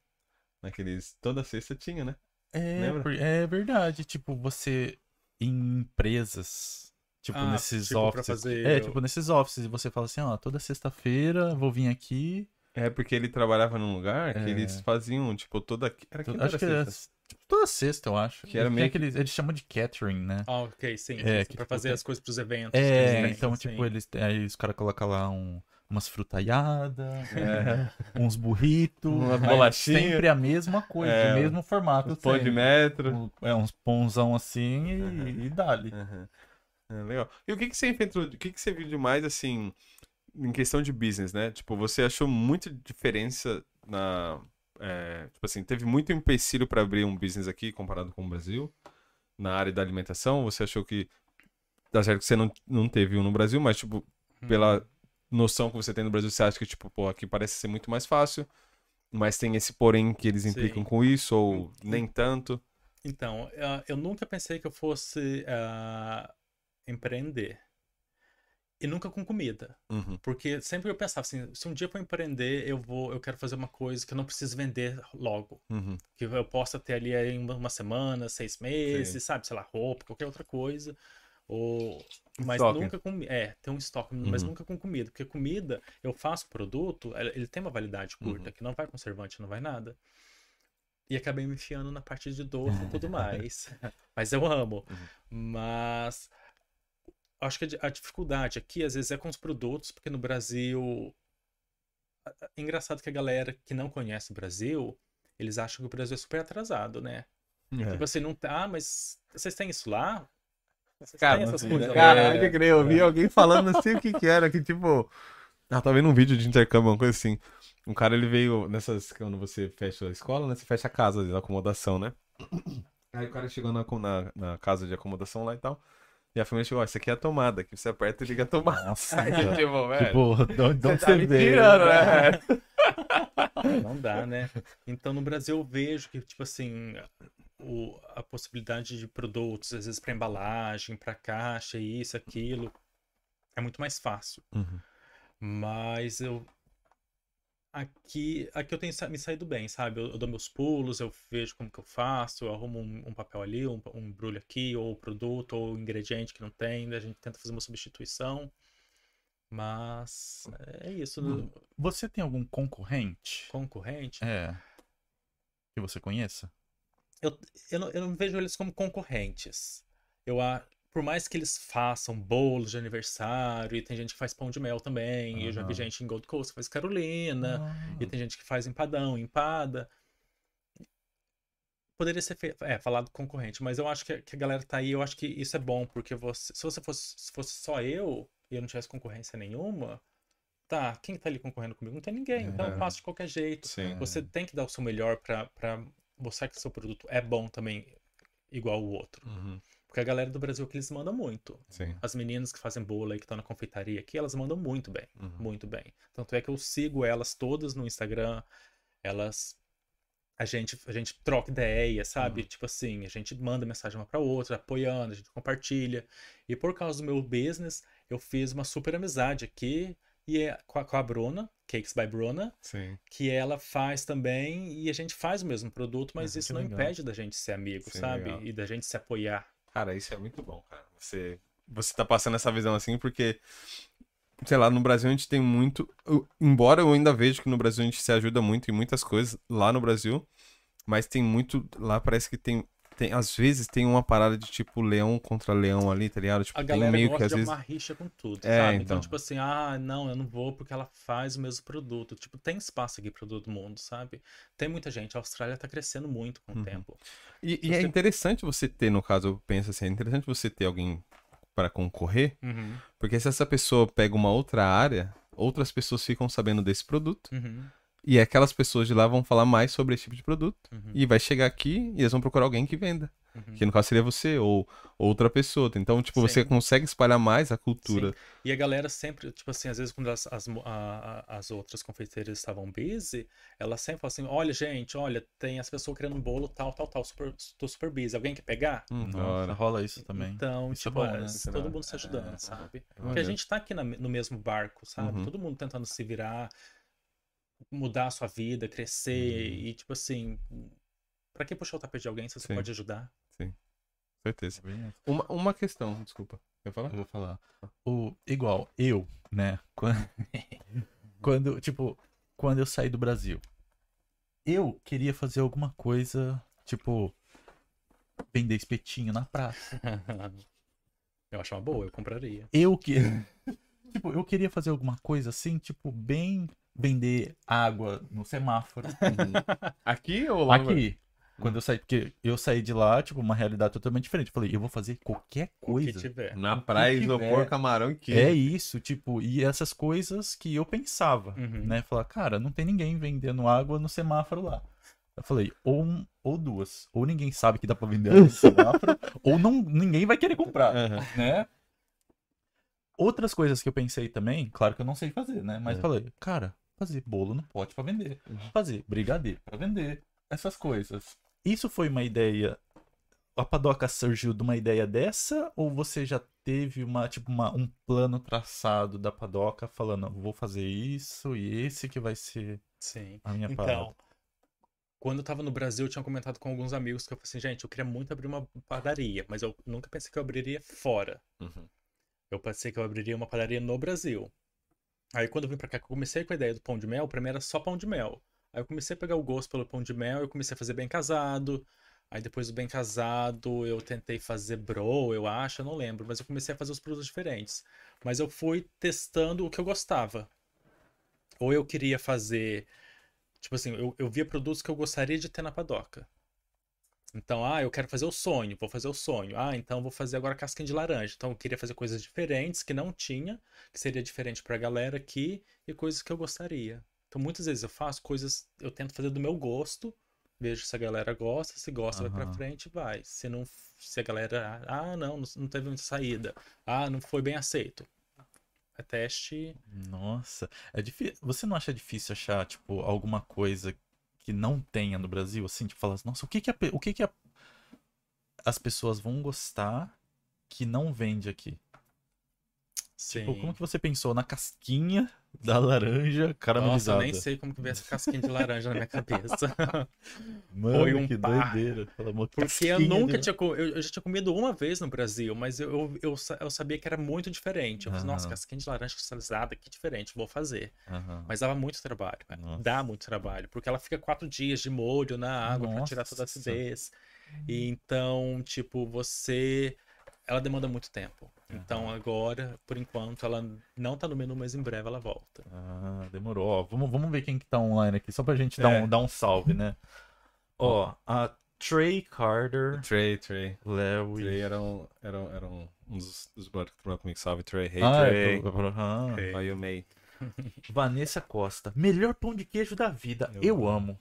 Naqueles. Toda sexta tinha, né? É, Lembra? é verdade. Tipo, você em empresas. Tipo, Ah, nesses tipo, offices. fazer É, tipo, nesses offices. E você fala assim, ó, toda sexta-feira vou vir aqui. É porque ele trabalhava num lugar que É. eles faziam, tipo, toda. Era quinta acho era que é sexta? tipo, toda sexta, eu acho. Que era meio aqueles- eles chamam de catering, né? Ah, ok, sim. É, que, pra tipo, fazer tem- as coisas pros eventos. que É, têm, então, sim. tipo, eles aí os caras colocam lá um, umas frutaiadas, É. uns burritos, Uma bolachinha. Sempre a mesma coisa, É, o mesmo formato. Pão de metro. Um- É, uns pãozão assim e, Uhum. e dali. Aham. É, legal. E o que que você enfrentou, o que que você viu de mais, assim, em questão de business, né? Tipo, você achou muita diferença na... é, tipo assim, teve muito empecilho para abrir um business aqui comparado com o Brasil? Na área da alimentação? Você achou que... Tá certo que você não, não teve um no Brasil, mas, tipo, Hum. pela noção que você tem no Brasil, você acha que, tipo, pô, aqui parece ser muito mais fácil, mas tem esse porém que eles implicam Sim. com isso, ou nem tanto? Então, eu nunca pensei que eu fosse ah, empreender. E nunca com comida. Uhum. Porque sempre eu pensava assim, se um dia eu for empreender, eu vou, eu quero fazer uma coisa que eu não preciso vender logo. Uhum. Que eu possa ter ali em uma, semana, seis meses, sabe? Sei lá, roupa, qualquer outra coisa. Ou, mas nunca com. É, tem um estoque, mas Uhum. nunca com comida. Porque comida, eu faço produto, ele ele tem uma validade curta, que não vai conservante, não vai nada. E acabei me enfiando na parte de doce e tudo mais. Mas eu amo. Mas acho que a di- a dificuldade aqui, às vezes, é com os produtos, porque no Brasil. É engraçado que a galera que não conhece o Brasil, eles acham que o Brasil é super atrasado, né? É. Tipo assim, não tá, ah, mas vocês têm isso lá? Vocês Cara, têm essas coisas lá? Cara, É, pode crer, eu vi alguém falando, não sei o que que era, que tipo... Ah, tava vendo um vídeo de intercâmbio, uma coisa assim. Um cara, ele veio nessas... Quando você fecha a escola, né? Você fecha a casa de acomodação, né? Aí o cara chegou na, na, na casa de acomodação lá e tal. E a família chegou, ó, isso aqui é a tomada, que você aperta e liga a tomada. Nossa, Aí, tipo, velho... tipo, de você você tá me veio? tirando, né? Não dá, né? Então no Brasil eu vejo que, tipo assim, o, a possibilidade de produtos, às vezes para embalagem, para caixa, isso, aquilo, é muito mais fácil. Uhum. Mas eu. Aqui, aqui eu tenho me saído bem, sabe? Eu, eu dou meus pulos, eu vejo como que eu faço, eu arrumo um, um papel ali, um, um embrulho aqui, ou produto, ou ingrediente que não tem, a gente tenta fazer uma substituição. Mas é isso. Hum. Você tem algum concorrente? Concorrente. É. Que você conheça? eu, eu, não, eu não vejo eles como concorrentes. Eu, por mais que eles façam bolos de aniversário, e tem gente que faz pão de mel também, e eu já vi gente em Gold Coast que faz Carolina, Ah. e tem gente que faz empadão, empada. Poderia ser fe- é, falado concorrente, mas eu acho que, que a galera tá aí, eu acho que isso é bom, porque você, se você fosse, se fosse só eu, e eu não tivesse concorrência nenhuma, tá, quem tá ali concorrendo comigo? Não tem ninguém, então eu É. faço de qualquer jeito. Sim. Você tem que dar o seu melhor pra mostrar que o seu produto é bom também, igual o outro. Uhum. Porque a galera do Brasil que eles mandam muito. Sim. As meninas que fazem bolo aí, que estão na confeitaria aqui, elas mandam muito bem. Uhum. Muito bem. Tanto é que eu sigo elas todas no Instagram. Elas. A gente, a gente troca ideia, sabe? Uhum. Tipo assim, a gente manda mensagem uma pra outra, apoiando, a gente compartilha. E por causa do meu business, eu fiz uma super amizade aqui e é com a, com a Bruna, Cakes by Bruna, Sim. que ela faz também e a gente faz o mesmo produto, mas Ah, isso não legal. impede da gente ser amigo, Sim, sabe? legal. E da gente se apoiar. Cara, isso é muito bom, cara. Você, você tá passando essa visão assim, porque, sei lá, no Brasil a gente tem muito. eu- embora eu ainda vejo que no Brasil a gente se ajuda muito em muitas coisas lá no Brasil, mas tem muito. Lá parece que tem. Tem às vezes tem uma parada de tipo leão contra leão ali, tá ligado? Tipo, A tem galera meio gosta que às de vezes. arrumar rixa com tudo, É, sabe? então. Então, tipo assim, ah, não, eu não vou porque ela faz o mesmo produto. Tipo, tem espaço aqui pra todo mundo, sabe? Tem muita gente. A Austrália tá crescendo muito com o Uhum. tempo. E, e é Você- interessante você ter, no caso, eu penso assim, é interessante você ter alguém para concorrer, Uhum, porque se essa pessoa pega uma outra área, outras pessoas ficam sabendo desse produto. uhum, E aquelas pessoas de lá vão falar mais sobre esse tipo de produto. uhum, E vai chegar aqui e eles vão procurar alguém que venda. uhum. Que no caso seria você ou outra pessoa. Então, tipo, você Sim. consegue espalhar mais a cultura. E a galera sempre, tipo assim, às vezes quando as, as, a- as outras confeiteiras estavam busy, elas sempre falam assim, olha, gente, olha, tem as pessoas querendo um bolo tal, tal, tal, super, tô super busy. Alguém quer pegar? Hum, Nossa, rola isso também. Então, Isso é tipo, bom, né? é, todo mundo se ajudando, É. sabe? Porque a gente tá aqui na- no mesmo barco, sabe? Uhum. Todo mundo tentando se virar, mudar a sua vida, crescer Uhum. e, tipo assim, pra que puxar o tapete de alguém se você Sim. pode ajudar? Certeza. É. Uma, uma questão, desculpa. Quer falar? Eu vou falar. O, igual, eu, né? Quando, quando, tipo, quando eu saí do Brasil, eu queria fazer alguma coisa, tipo, vender espetinho na praça. Eu acho uma boa, eu compraria. Eu que. Tipo, eu queria fazer alguma coisa assim, tipo, bem vender água no semáforo. Aqui ou lá? no- Aqui. Quando eu saí, porque eu saí de lá, tipo, uma realidade totalmente diferente. Eu falei, eu vou fazer qualquer O que coisa. tiver. Na praia, que isopor, camarão e É isso, tipo, e essas coisas que eu pensava, Uhum. né? Falar, cara, não tem ninguém vendendo água no semáforo lá. Eu falei, ou um, ou duas. Ou ninguém sabe que dá pra vender água no semáforo, ou não, ninguém vai querer comprar, Aham. né? Outras coisas que eu pensei também, claro que eu não sei fazer, né? Mas É. falei, cara, fazer bolo no pote pra vender. Uhum. Fazer brigadeiro pra vender. Essas coisas. Isso foi uma ideia. A padoca surgiu de uma ideia dessa? Ou você já teve uma, tipo, uma, um plano traçado da padoca falando, vou fazer isso e esse que vai ser Sim. a minha parada? Então, Quando eu tava no Brasil, eu tinha comentado com alguns amigos que eu falei assim, gente, eu queria muito abrir uma padaria, mas eu nunca pensei que eu abriria fora. Uhum. Eu pensei que eu abriria uma padaria no Brasil. Aí quando eu vim pra cá, eu comecei com a ideia do pão de mel, pra mim era só pão de mel. Aí eu comecei a pegar o gosto pelo pão de mel, eu comecei a fazer bem casado. Aí depois do bem casado, eu tentei fazer bro, eu acho, eu não lembro, mas eu comecei a fazer os produtos diferentes. Mas eu fui testando o que eu gostava. Ou eu queria fazer. Tipo assim, eu, eu via produtos que eu gostaria de ter na padoca. Então, ah, eu quero fazer o sonho, vou fazer o sonho. Ah, então vou fazer agora casquinha de laranja. Então eu queria fazer coisas diferentes que não tinha, que seria diferente pra galera aqui, e coisas que eu gostaria. Então muitas vezes eu faço coisas, eu tento fazer do meu gosto, vejo se a galera gosta, se gosta, vai pra Aham. frente, vai. Se não, se a galera, ah, não, não- não teve muita saída. Ah, não foi bem aceito. É teste. Nossa, é difícil. Você não acha difícil achar, tipo, alguma coisa que não tenha no Brasil? Assim, tipo, falar, nossa, o que que, a o que, que a- as pessoas vão gostar que não vende aqui? Sim. Tipo, como que você pensou na casquinha da laranja Nossa, eu caramelizada? nem sei como que veio essa casquinha de laranja na minha cabeça. Mano, Foi um que par. doideira. Porque eu nunca de- tinha. co- Eu, eu já tinha comido uma vez no Brasil, mas eu, eu, eu, eu sabia que era muito diferente. Eu falei, nossa, casquinha de laranja cristalizada, que diferente, vou fazer. Aham. Mas dava muito trabalho, cara. Dá muito trabalho. Porque ela fica quatro dias de molho na água pra tirar toda a acidez. E então, tipo, você. Ela demanda muito tempo. Então agora, por enquanto, ela não tá no menu, mas em breve ela volta. Ah, demorou. Ó, vamos, vamos ver quem que tá online aqui, só pra gente dar, É. um, dar um salve, né? Ó, a Trey Carter, Trey, Trey. Léo Trey era um, era um, era um, um dos, dos brothers que trabalham comigo. Salve, Trey. Hey, Ah, Trey. é, pro- pro- ah. Hey. Made? Vanessa Costa, melhor pão de queijo da vida. Eu, Eu amo.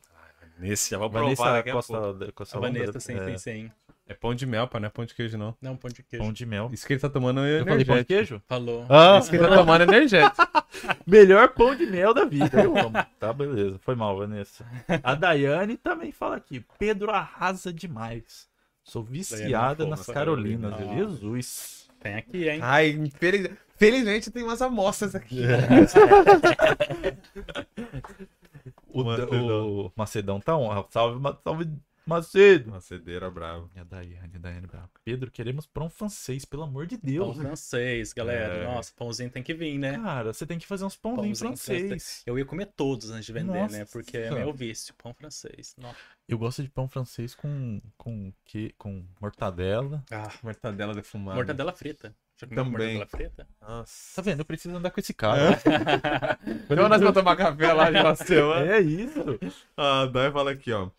Nesse, já vou provar Vanessa daqui a pouco. Costa, Costa A Vanessa, sim, é, sim, sim. É pão de mel, pá, não é pão de queijo, não. Não, pão de queijo. Pão de mel. Isso que ele tá tomando é Eu falei pão de queijo? Falou. Ah, Isso que ele tá tomando é energético. melhor pão de mel da vida. Eu amo. Tá, beleza. Foi mal, Vanessa. A Daiane também fala aqui. Pedro arrasa demais. Sou viciada Daiane é nas fofa. Carolinas. Ah. Jesus. Tem aqui, hein? Ai, infeliz... felizmente tem umas amostras aqui. O, Macedão. o Macedão tá on. Salve, salve Macedo. Macedeira bravo. E a Daiane, a Daiane brava. Pedro, queremos pão francês, pelo amor de Pão Deus. francês, galera. É. Nossa, pãozinho tem que vir, né? Cara, você tem que fazer uns pãozinhos Pãozinho francês. Eu ia comer todos antes de vender, Nossa né? Porque é meu vício, pão francês. Nossa. Eu gosto de pão francês com, com, que, com mortadela. Ah, Mortadela defumada. mortadela frita. Também. mortadela frita? Nossa. Tá vendo? Eu preciso andar com esse cara. Então nós vamos tomar café lá de uma semana. É isso. A Dai fala aqui, ó.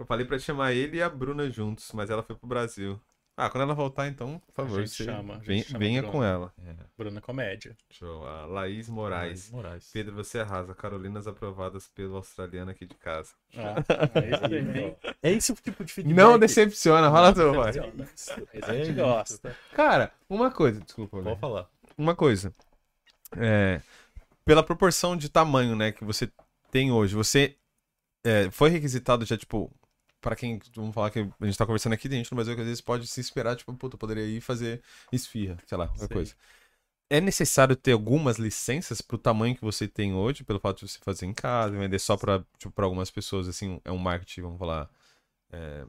Eu falei pra chamar ele e a Bruna juntos, mas ela foi pro Brasil. Ah, quando ela voltar, então, por favor, gente você chama, a gente vem- chama a venha Bruna. com ela. Bruna Comédia. Show. A Laís Moraes. Moraes. Pedro, você arrasa. Carolinas aprovadas pelo australiano aqui de casa. Ah, hein? É esse o tipo de feedback. Não decepciona, fala tu, vai. A É gente gosta. Cara, uma coisa, desculpa, Pode velho. falar. Uma coisa. É, pela proporção de tamanho, né, que você tem hoje, você é, foi requisitado já, tipo, pra quem, vamos falar que a gente tá conversando aqui, tem gente no Brasil que às vezes pode se esperar, tipo, puta, eu poderia ir fazer esfirra, sei lá, qualquer Sei. coisa. É necessário ter algumas licenças pro tamanho que você tem hoje, pelo fato de você fazer em casa, vender só pra, tipo, pra algumas pessoas, assim, é um marketing, vamos falar, é,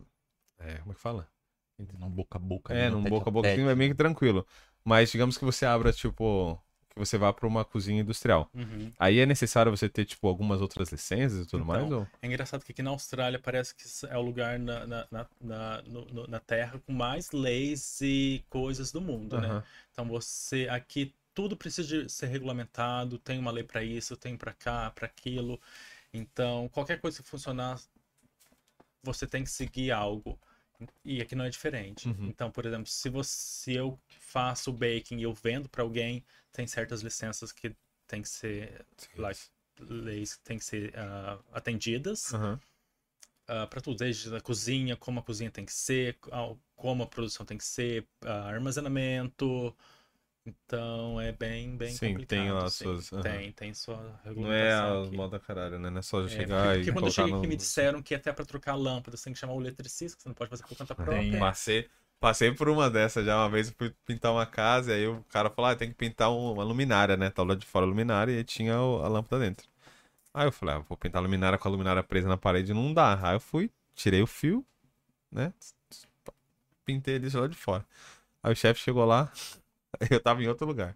é, como é que fala? Num boca a boca. É, ali, num boca a boca assim, é meio que tranquilo. Mas digamos que você abra, tipo, que você vá pra uma cozinha industrial. Uhum. Aí é necessário você ter, tipo, algumas outras licenças e tudo Então, mais? Ou... É engraçado que aqui na Austrália parece que é o lugar na, na, na, na, no- na Terra com mais leis e coisas do mundo, né? Aham. Então você aqui tudo precisa ser regulamentado, tem uma lei para isso, tem para cá, para aquilo. Então qualquer coisa que funcionar, você tem que seguir algo. E aqui não é diferente. Uhum. Então, por exemplo, se você se eu faço baking e eu vendo para alguém, tem certas licenças que tem que ser like, leis que tem que ser ah, atendidas Aham. para tudo, desde a cozinha, como a cozinha tem que ser, como a produção tem que ser, ah, armazenamento. Então é bem, bem Sim, complicado. tem lá as sim. suas- aham. Tem, tem sua Não é regulamentação a moda caralho, né? Não é só É, chegar porque, e porque quando eu cheguei no... aqui me disseram que até para trocar a lâmpada você tem que chamar o eletricista, que você não pode fazer por conta própria. Passei, passei por uma dessas já. Uma vez eu fui pintar uma casa e aí o cara falou, ah, tem que pintar um- uma luminária, né? Tá lá de fora a luminária e tinha a lâmpada dentro. Aí eu falei, ah, vou pintar a luminária com a luminária presa na parede, não dá. Aí eu fui, tirei o fio, né? Pintei ele lá de fora. Aí o chefe chegou lá, eu tava em outro lugar.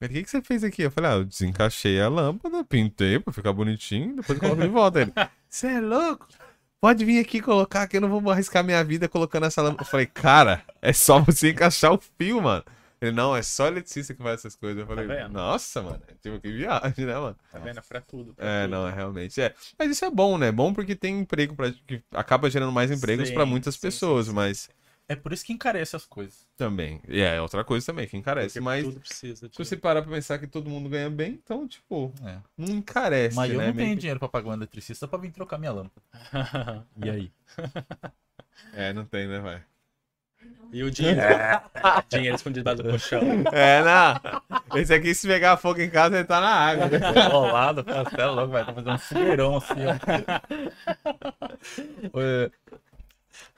Ele, o que, que você fez aqui? Eu falei, ah, eu desencaixei a lâmpada, pintei pra ficar bonitinho, depois eu coloco de volta. Ele, você é louco? Pode vir aqui colocar que eu não vou arriscar minha vida colocando essa lâmpada. Eu falei, cara, é só você encaixar o fio, mano. Ele, não, é só eletricista que faz essas coisas. Eu falei, vendo? nossa, mano, tipo, que viagem, né, mano? Tá vendo? É pra tudo. pra É, tudo. não, é realmente. É. Mas isso é bom, né? Bom porque tem emprego pra, que acaba gerando mais empregos pra muitas sim, pessoas, sim, sim. mas É por isso que encarece as coisas. também. E é outra coisa também que encarece. Porque Mas tudo precisa se você parar pra pensar que todo mundo ganha bem, então, tipo, É. não encarece, Mas eu né? não Meio tenho que- dinheiro pra pagar um eletricista pra vir trocar minha lâmpada. E aí? É, não tem, né, vai? E o dinheiro? dinheiro escondido debaixo do colchão. É, não. Esse aqui, se pegar fogo em casa, ele tá na água. Rolado, é louco, vai tá fazendo um fogueirão assim, ó.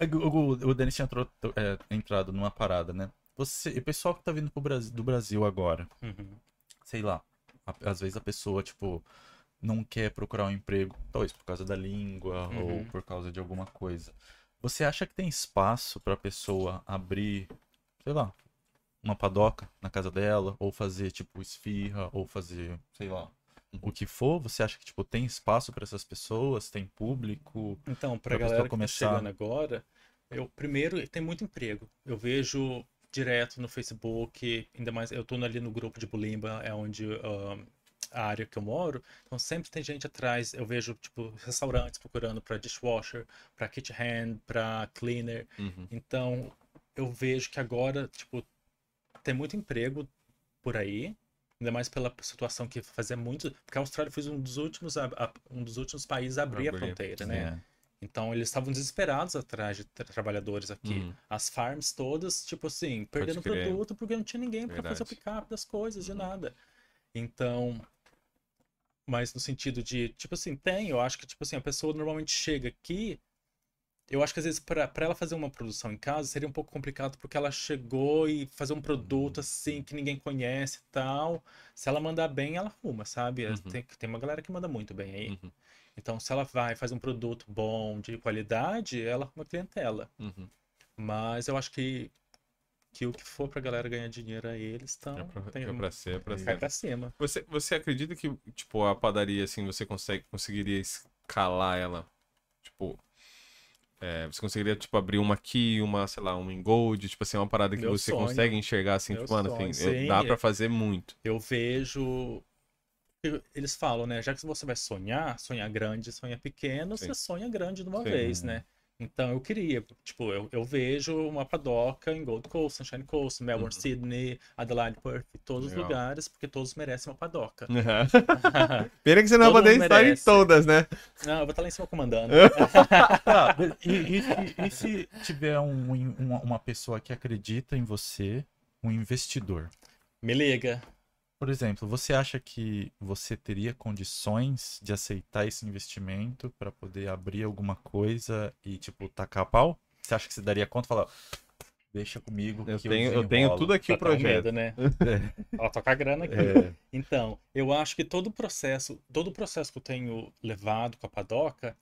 O, o, Denis tinha tro- é, entrado numa parada, né? Você, e o pessoal que tá vindo pro Brasil, do Brasil agora, Uhum. sei lá, a- às vezes a pessoa, tipo, não quer procurar um emprego, talvez por causa da língua ou Uhum. por causa de alguma coisa. Você acha que tem espaço pra pessoa abrir, sei lá, uma padoca na casa dela, ou fazer, tipo, esfirra, ou fazer, sei lá, o que for? Você acha que, tipo, tem espaço pra essas pessoas? Tem público? Então, Pra pessoa galera que começar. tá chegando agora, eu primeiro tem muito emprego. Eu vejo direto no Facebook, ainda mais eu tô ali no grupo de Bulimba, é onde ah, a área que eu moro, então sempre tem gente atrás. Eu vejo tipo restaurantes procurando para dishwasher, para kitchen hand, para cleaner. Uhum. Então, eu vejo que agora, tipo, tem muito emprego por aí, ainda mais pela situação que fazia muito, porque a Austrália foi um dos últimos a- a- um dos últimos países a abrir a fronteira, né? É. Então eles estavam desesperados atrás de tra- trabalhadores aqui. Uhum. As farms todas, tipo assim, perdendo produto porque não tinha ninguém para fazer o. Uhum. pick-up das coisas, de nada. Então, mas no sentido de, tipo assim, tem, eu acho que tipo assim, a pessoa normalmente chega aqui, eu acho que às vezes para ela fazer uma produção em casa seria um pouco complicado porque ela chegou e fazer um produto assim que ninguém conhece e tal. Se ela mandar bem, ela arruma, sabe? Uhum. Tem, tem uma galera que manda muito bem aí. Uhum. Então, se ela vai fazer um produto bom, de qualidade, ela arruma clientela. Uhum. Mas eu acho que, que o que for pra galera ganhar dinheiro aí, eles estão. É pra, tem- é pra ser, é pra Cai ser. pra cima. Você, você acredita que, tipo, a padaria, assim, você consegue, conseguiria escalar ela? Tipo, é, você conseguiria, tipo, abrir uma aqui, uma, sei lá, uma em gold, tipo assim, uma parada que Meu você sonho. consegue enxergar, assim, Meu tipo, mano, sonho, assim, sim. dá pra fazer muito. Eu vejo. Eles falam, né? Já que você vai sonhar, sonhar grande, sonhar pequeno, Sim. você sonha grande de uma Sim. vez, né? Então eu queria, tipo, eu, eu vejo uma padoca em Gold Coast, Sunshine Coast, Melbourne, Uhum. Sydney, Adelaide, Perth, todos os Legal. lugares, porque todos merecem uma padoca. Pena que você não vai poder estar em todas, né? Não, eu vou estar lá em cima comandando. Tá, e, e se, e se tiver um- uma, uma pessoa que acredita em você, um investidor? Me liga. Por exemplo, você acha que você teria condições de aceitar esse investimento para poder abrir alguma coisa e, tipo, tacar a pau? Você acha que você daria conta e falar, deixa comigo Eu que tenho, eu desenrolo"? tenho tudo aqui o ter um projeto. medo, né? Ó, tocar grana aqui. É. Então, eu acho que todo o processo, todo o processo que eu tenho levado com a padoca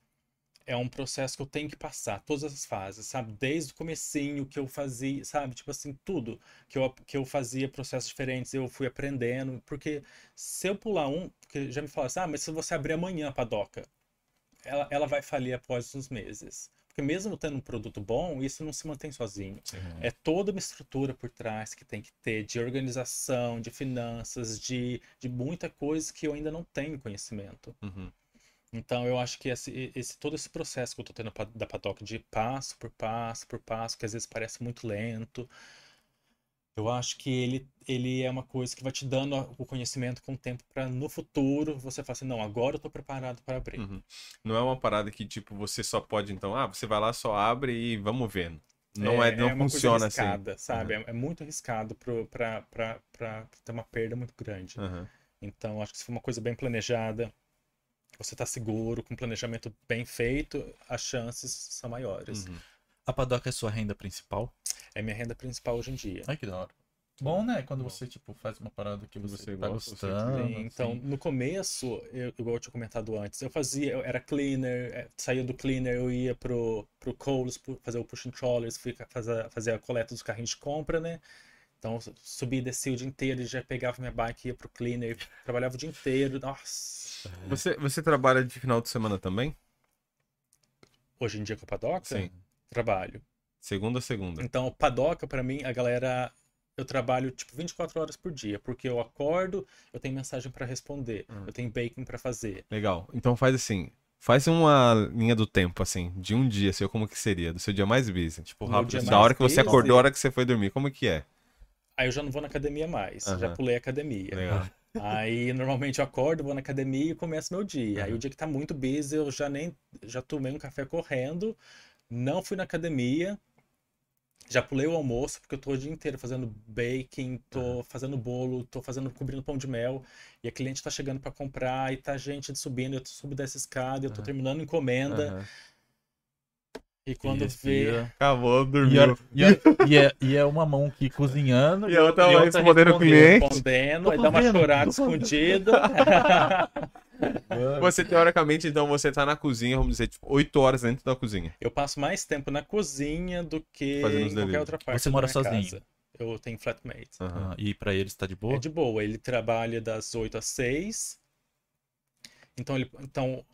é um processo que eu tenho que passar, todas as fases, sabe? Desde o comecinho que eu fazia, sabe? Tipo assim, tudo que eu, que eu fazia processos diferentes, eu fui aprendendo, porque se eu pular um, porque já me falaram assim, ah, mas se você abrir amanhã a padoca, ela, ela vai falir após uns meses. Porque mesmo tendo um produto bom, isso não se mantém sozinho. É toda uma estrutura por trás que tem que ter de organização, de finanças, de, de muita coisa que eu ainda não tenho conhecimento. Uhum. Então eu acho que esse, esse- todo esse processo que eu tô tendo da padoca de passo por passo por passo, que às vezes parece muito lento, eu acho que ele, ele é uma coisa que vai te dando o conhecimento com o tempo para no futuro você falar assim, não, agora eu tô preparado para abrir. Uhum. Não é uma parada que, tipo, você só pode, então, ah, você vai lá, só abre e vamos vendo. Não é, não uma coisa funciona assim. arriscada, sabe? É, é muito arriscado para ter uma perda muito grande. Aham. Então, acho que se for uma coisa bem planejada, você está seguro, com um planejamento bem feito, as chances são maiores. Uhum. A padoca é sua renda principal? É minha renda principal hoje em dia. Ai, que da hora. Bom, né? Quando você, tipo, faz uma parada que você, Você tá gosta, você gostando. Sim, então, assim. no começo, eu, igual eu tinha comentado antes, eu fazia, eu era cleaner, eh, saía do cleaner, eu ia pro, pro Coles fazer o pushing trollers, fica, fazer, fazer a coleta dos carrinhos de compra, né? Então, eu subia e descia o dia inteiro e já pegava minha bike, ia pro cleaner, trabalhava o dia inteiro, nossa. Você, você trabalha de final de semana também? Hoje em dia com a padoca, Sim. trabalho. Segunda a segunda. Então, padoca, pra mim, a galera. Eu trabalho tipo 24 horas por dia, porque eu acordo, eu tenho mensagem pra responder, Hum. eu tenho baking pra fazer. Legal. Então faz assim. Faz uma linha do tempo, assim, de um dia seu, como que seria? Do seu dia mais busy. Tipo, rápido. assim, mais Da hora que você busy? acordou, a hora que você foi dormir. Como que é? Aí eu já não vou na academia mais, já Aham. pulei a academia. Legal. Aí normalmente eu acordo, vou na academia e começo meu dia. Aí Aham. o dia que tá muito busy, eu já nem já tomei um café correndo, não fui na academia, já pulei o almoço, porque eu tô o dia inteiro fazendo baking, tô fazendo bolo, tô fazendo cobrindo pão de mel, e a cliente tá chegando pra comprar e tá gente subindo, eu tô subindo dessa escada, eu tô terminando encomenda. E quando vê respira. Acabou, E, dormiu. a- e, a- e é, e é uma mão aqui cozinhando E a outra e vai respondendo o cliente. respondendo, aí dá uma chorada escondida. Você, teoricamente, então, você tá na cozinha, vamos dizer, tipo, 8 horas dentro da cozinha. Eu passo mais tempo na cozinha do que Fazendo em os qualquer outra parte Você da mora minha sozinho? casa. Eu tenho flatmate. Aham. Ah, e pra eles tá de boa? É de boa, ele trabalha das 8 às 6. Então, ele, então,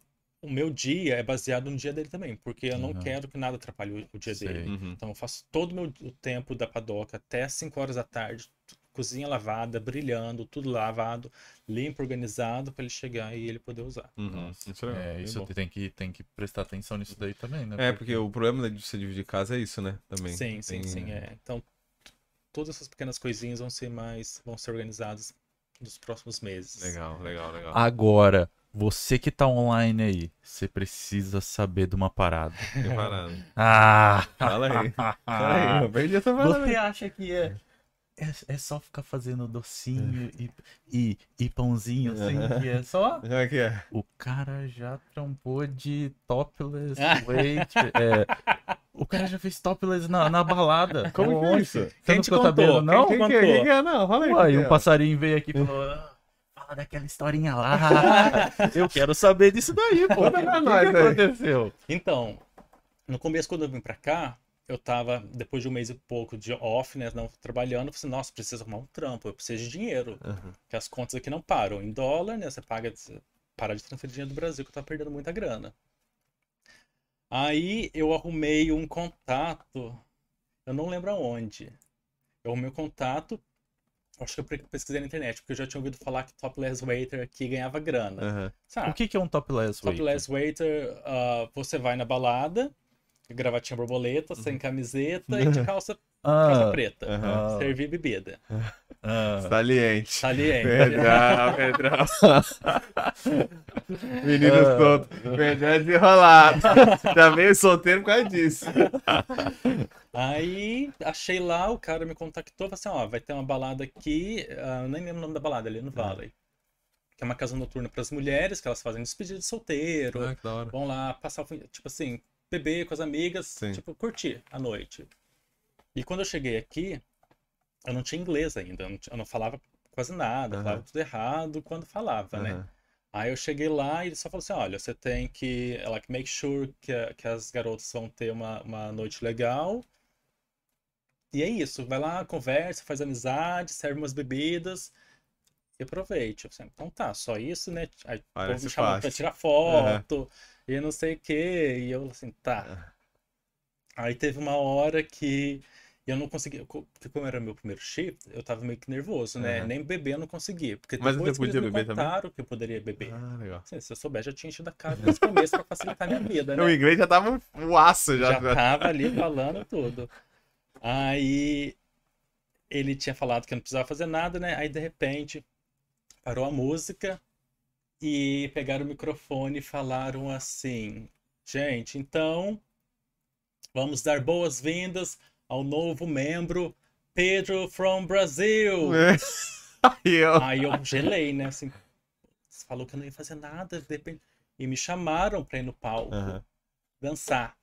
o meu dia é baseado no dia dele também, porque eu não quero que nada atrapalhe o, dia Sei. dele. Uhum. Então, eu faço todo o meu o tempo da padoca até 5 horas da tarde, cozinha lavada, brilhando, tudo lavado, limpo, organizado, para ele chegar e ele poder usar. Uhum. Isso é. É, isso tem que, tem que prestar atenção nisso daí também, né? É, porque o problema de você dividir casa é isso, né? Também. Sim, sim, Tem- sim, é. Então, todas essas pequenas coisinhas vão ser mais, vão ser organizadas nos próximos meses. Legal, legal, legal. Agora, você que tá online aí, você precisa saber de uma parada. Preparado. Ah! Fala aí. Fala aí, eu perdi essa parada. Você acha que é, é, é só ficar fazendo docinho e, e, e pãozinho assim? Que é só. Como é que é? O cara já trampou de topless Ah. wait. é, o cara já fez topless na, na balada. Como que é isso? Você Quem não te ficou contou? sabendo, não? Quem Quem que é? Quem que é? Não, fala aí. Uai, quem um que é? passarinho veio aqui e falou. "Ah, Fala daquela historinha lá. Eu quero saber disso daí, pô. O que, que aconteceu? Então, no começo, quando eu vim pra cá, eu tava, depois de um mês e pouco de off, né, não trabalhando, eu falei assim, nossa, preciso arrumar um trampo, eu preciso de dinheiro, Aham. porque as contas aqui não param. Em dólar, né, você paga, você para de transferir dinheiro do Brasil, que eu tava perdendo muita grana. Aí eu arrumei um contato, eu não lembro aonde. Eu arrumei um contato, acho que eu pesquisei na internet, porque eu já tinha ouvido falar que topless waiter aqui ganhava grana. Sabe? O que, que é um topless waiter? Topless waiter, ah, você vai na balada, gravatinha borboleta, sem camiseta e de calça, calça Ah, preta. Aham. ah, Servir bebida. Ah. Saliente. Saliente. Pedrão, Pedrão. Menino solto. Pedrão é desenrolado. Já veio solteiro por causa disso. Aí achei lá, o cara me contactou, falou assim, ó, vai ter uma balada aqui, ah, nem lembro o nome da balada, ali no Valley. Que é uma casa noturna para as mulheres, que elas fazem despedida de solteiro, Ah, que da hora. vão lá passar, tipo assim, beber com as amigas, Sim. tipo, curtir a noite. E quando eu cheguei aqui, eu não tinha inglês ainda, eu não, eu não falava quase nada, Aham. falava tudo errado quando falava, né? Aham. Aí eu cheguei lá e ele só falou assim, olha, você tem que, like, make sure que, que as garotas vão ter uma, uma noite legal. E é isso, vai lá, conversa, faz amizade, serve umas bebidas e aproveite. Eu falei, então tá, só isso, né? Aí o povo me chamou pra tirar foto e não sei o quê. E eu assim, tá. Aí teve uma hora que eu não consegui, porque como era meu primeiro shift, eu tava meio que nervoso, né? Aham. Nem beber eu não consegui, porque Mas depois você que eles podia me beber também? que eu poderia beber. Ah, legal. Assim, se eu souber, já tinha enchido a cara desde o começo pra facilitar minha vida, né? O inglês já tava um aço já. Já tava ali falando tudo. Aí ele tinha falado que eu não precisava fazer nada, né? Aí de repente parou a música e pegaram o microfone e falaram assim: Gente, então vamos dar boas-vindas ao novo membro Pedro from Brasil. Aí eu... Aí eu gelei, né? Assim, você falou que eu não ia fazer nada, de repente. E me chamaram pra ir no palco Aham. dançar.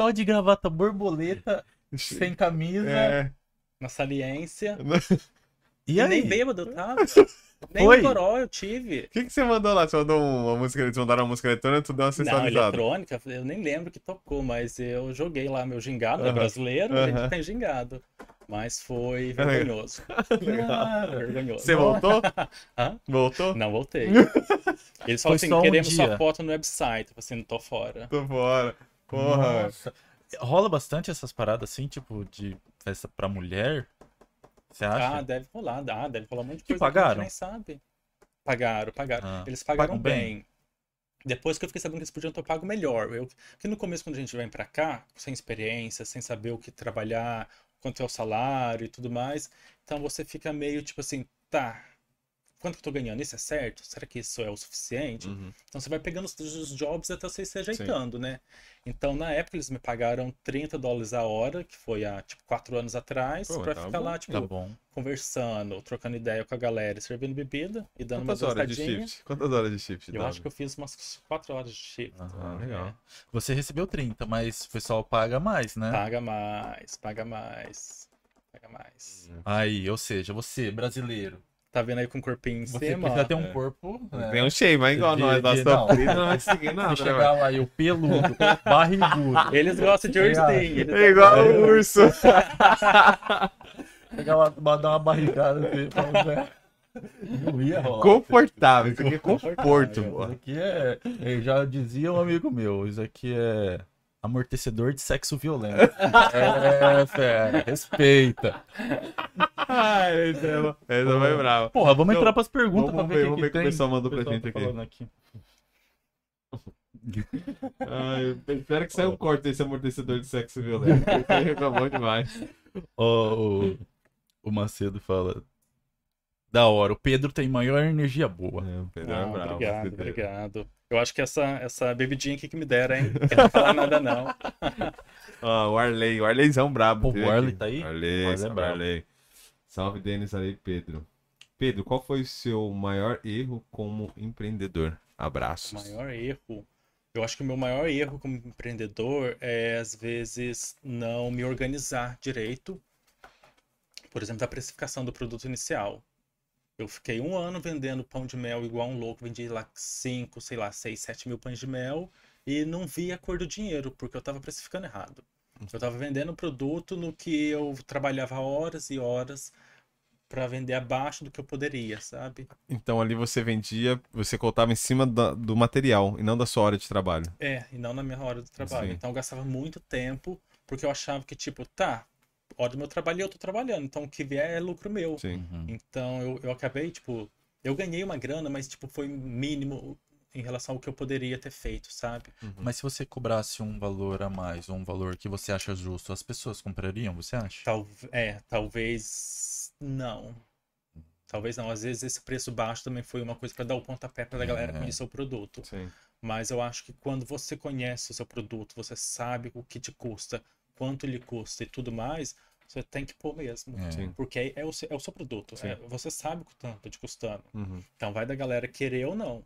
Só de gravata borboleta, sem camisa. É. na saliência. E E aí? nem bêbado eu tava. Nem Foi? coró eu tive. O que, que você mandou lá? Você mandou uma música, eles mandaram uma música eletrônica, tu deu uma Não, sensualizada. eletrônica, eu nem lembro que tocou, mas eu joguei lá meu gingado, né, Aham. brasileiro, a gente tem gingado. Mas foi vergonhoso. Cara, vergonhoso. Você voltou? Hã? Voltou? Não voltei. Eles Foi falam assim, só um queremos dia. sua foto no website. Eu falei assim, não tô fora. Tô fora. Porra. Nossa. Rola bastante essas paradas assim, tipo, de festa pra mulher? Você Ah, acha? deve rolar, ah, deve rolar um monte de Que coisa que a pagaram? gente nem sabe. Pagaram, pagaram. Ah, Eles pagaram pagam bem? bem. Depois que eu fiquei sabendo que eles podiam ter pago melhor. Eu, porque no começo, quando a gente vem pra cá, sem experiência, sem saber o que trabalhar, quanto é o salário e tudo mais, então você fica meio tipo assim, tá, quanto que eu tô ganhando? Isso é certo? Será que isso é o suficiente? Uhum. Então você vai pegando os, os jobs até você se ajeitando, né? Então na época eles me pagaram 30 dólares a hora, que foi há tipo 4 anos atrás, Pô, pra tá ficar bom. lá, tipo, Tá conversando, trocando ideia com a galera, servindo bebida e dando Quantas uma horas de shift? Quantas horas de shift? Eu dava? acho que eu fiz umas 4 horas de shift. Ah, legal. É. Você recebeu 30, mas o pessoal paga mais, né? Paga mais, paga mais, paga mais. Aí, ou seja, você, brasileiro, Tá vendo aí com o corpinho em você cima? precisa ó? ter um corpo. né? Tem um shape, mas igual De- nós, de- não. sofrida, não vai seguir Se nada. né, chegar lá e o peludo, barrigudo, Eles gostam de ursinho. eles É igual o urso. chegar lá, dar uma barrigada assim, não ia rolar. Confortável. Isso aqui é conforto. Isso aqui é, eu já dizia um amigo meu, isso aqui é amortecedor de sexo violento. é, fé, respeita. Ai, essa é- essa foi brava. Porra, vamos Então, entrar pras perguntas vamos pra ver- ver o vamos que, o que o pessoal mandou pra gente tá aqui. aqui. Ai, espero que saia um corte desse amortecedor de sexo violento. Você reclamou demais. Ó, o, o Macedo fala. Da hora, o Pedro tem maior energia boa. É, o Pedro Ah, é bravo. obrigado, Pedro. obrigado. Eu acho que essa, essa bebidinha aqui que me deram, hein? Não quero falar nada, não. Ó, o Arley, o Arleyzão brabo. Pô, o Arley aqui. tá aí? Arley, O Arley é salve, brabo. Arley. Salve, Denis, Arley Pedro. Pedro, qual foi o seu maior erro como empreendedor? Abraços. maior erro. Eu acho que o meu maior erro como empreendedor é, às vezes, não me organizar direito. Por exemplo, a precificação do produto inicial. Eu fiquei um ano vendendo pão de mel igual um louco, vendi lá 5, sei lá, 6, 7 mil pães de mel e não vi a cor do dinheiro, porque eu estava precificando errado. Eu estava vendendo um produto no que eu trabalhava horas e horas para vender abaixo do que eu poderia, sabe? Então ali você vendia, você colocava em cima da- do material e não da sua hora de trabalho. É, e não na minha hora do trabalho. Sim. Então eu gastava muito tempo, porque eu achava que, tipo, tá, hora do meu trabalho e eu tô trabalhando, então o que vier é lucro meu. Sim. Uhum. Então eu, eu acabei, tipo, eu ganhei uma grana, mas, tipo, foi mínimo em relação ao que eu poderia ter feito, sabe? Mas se você cobrasse um valor a mais, ou um valor que você acha justo, as pessoas comprariam, você acha? Tal, é, talvez não. Talvez não. Às vezes esse preço baixo também foi uma coisa para dar o pontapé para a galera É. conhecer o produto. Sim. Mas eu acho que quando você conhece o seu produto, você sabe o que te custa, quanto ele custa e tudo mais, você tem que pôr mesmo. É. Sim. Porque é o seu, é o seu produto. Sim. é- você sabe o quanto tá te custando. Uhum. Então vai da galera querer ou não.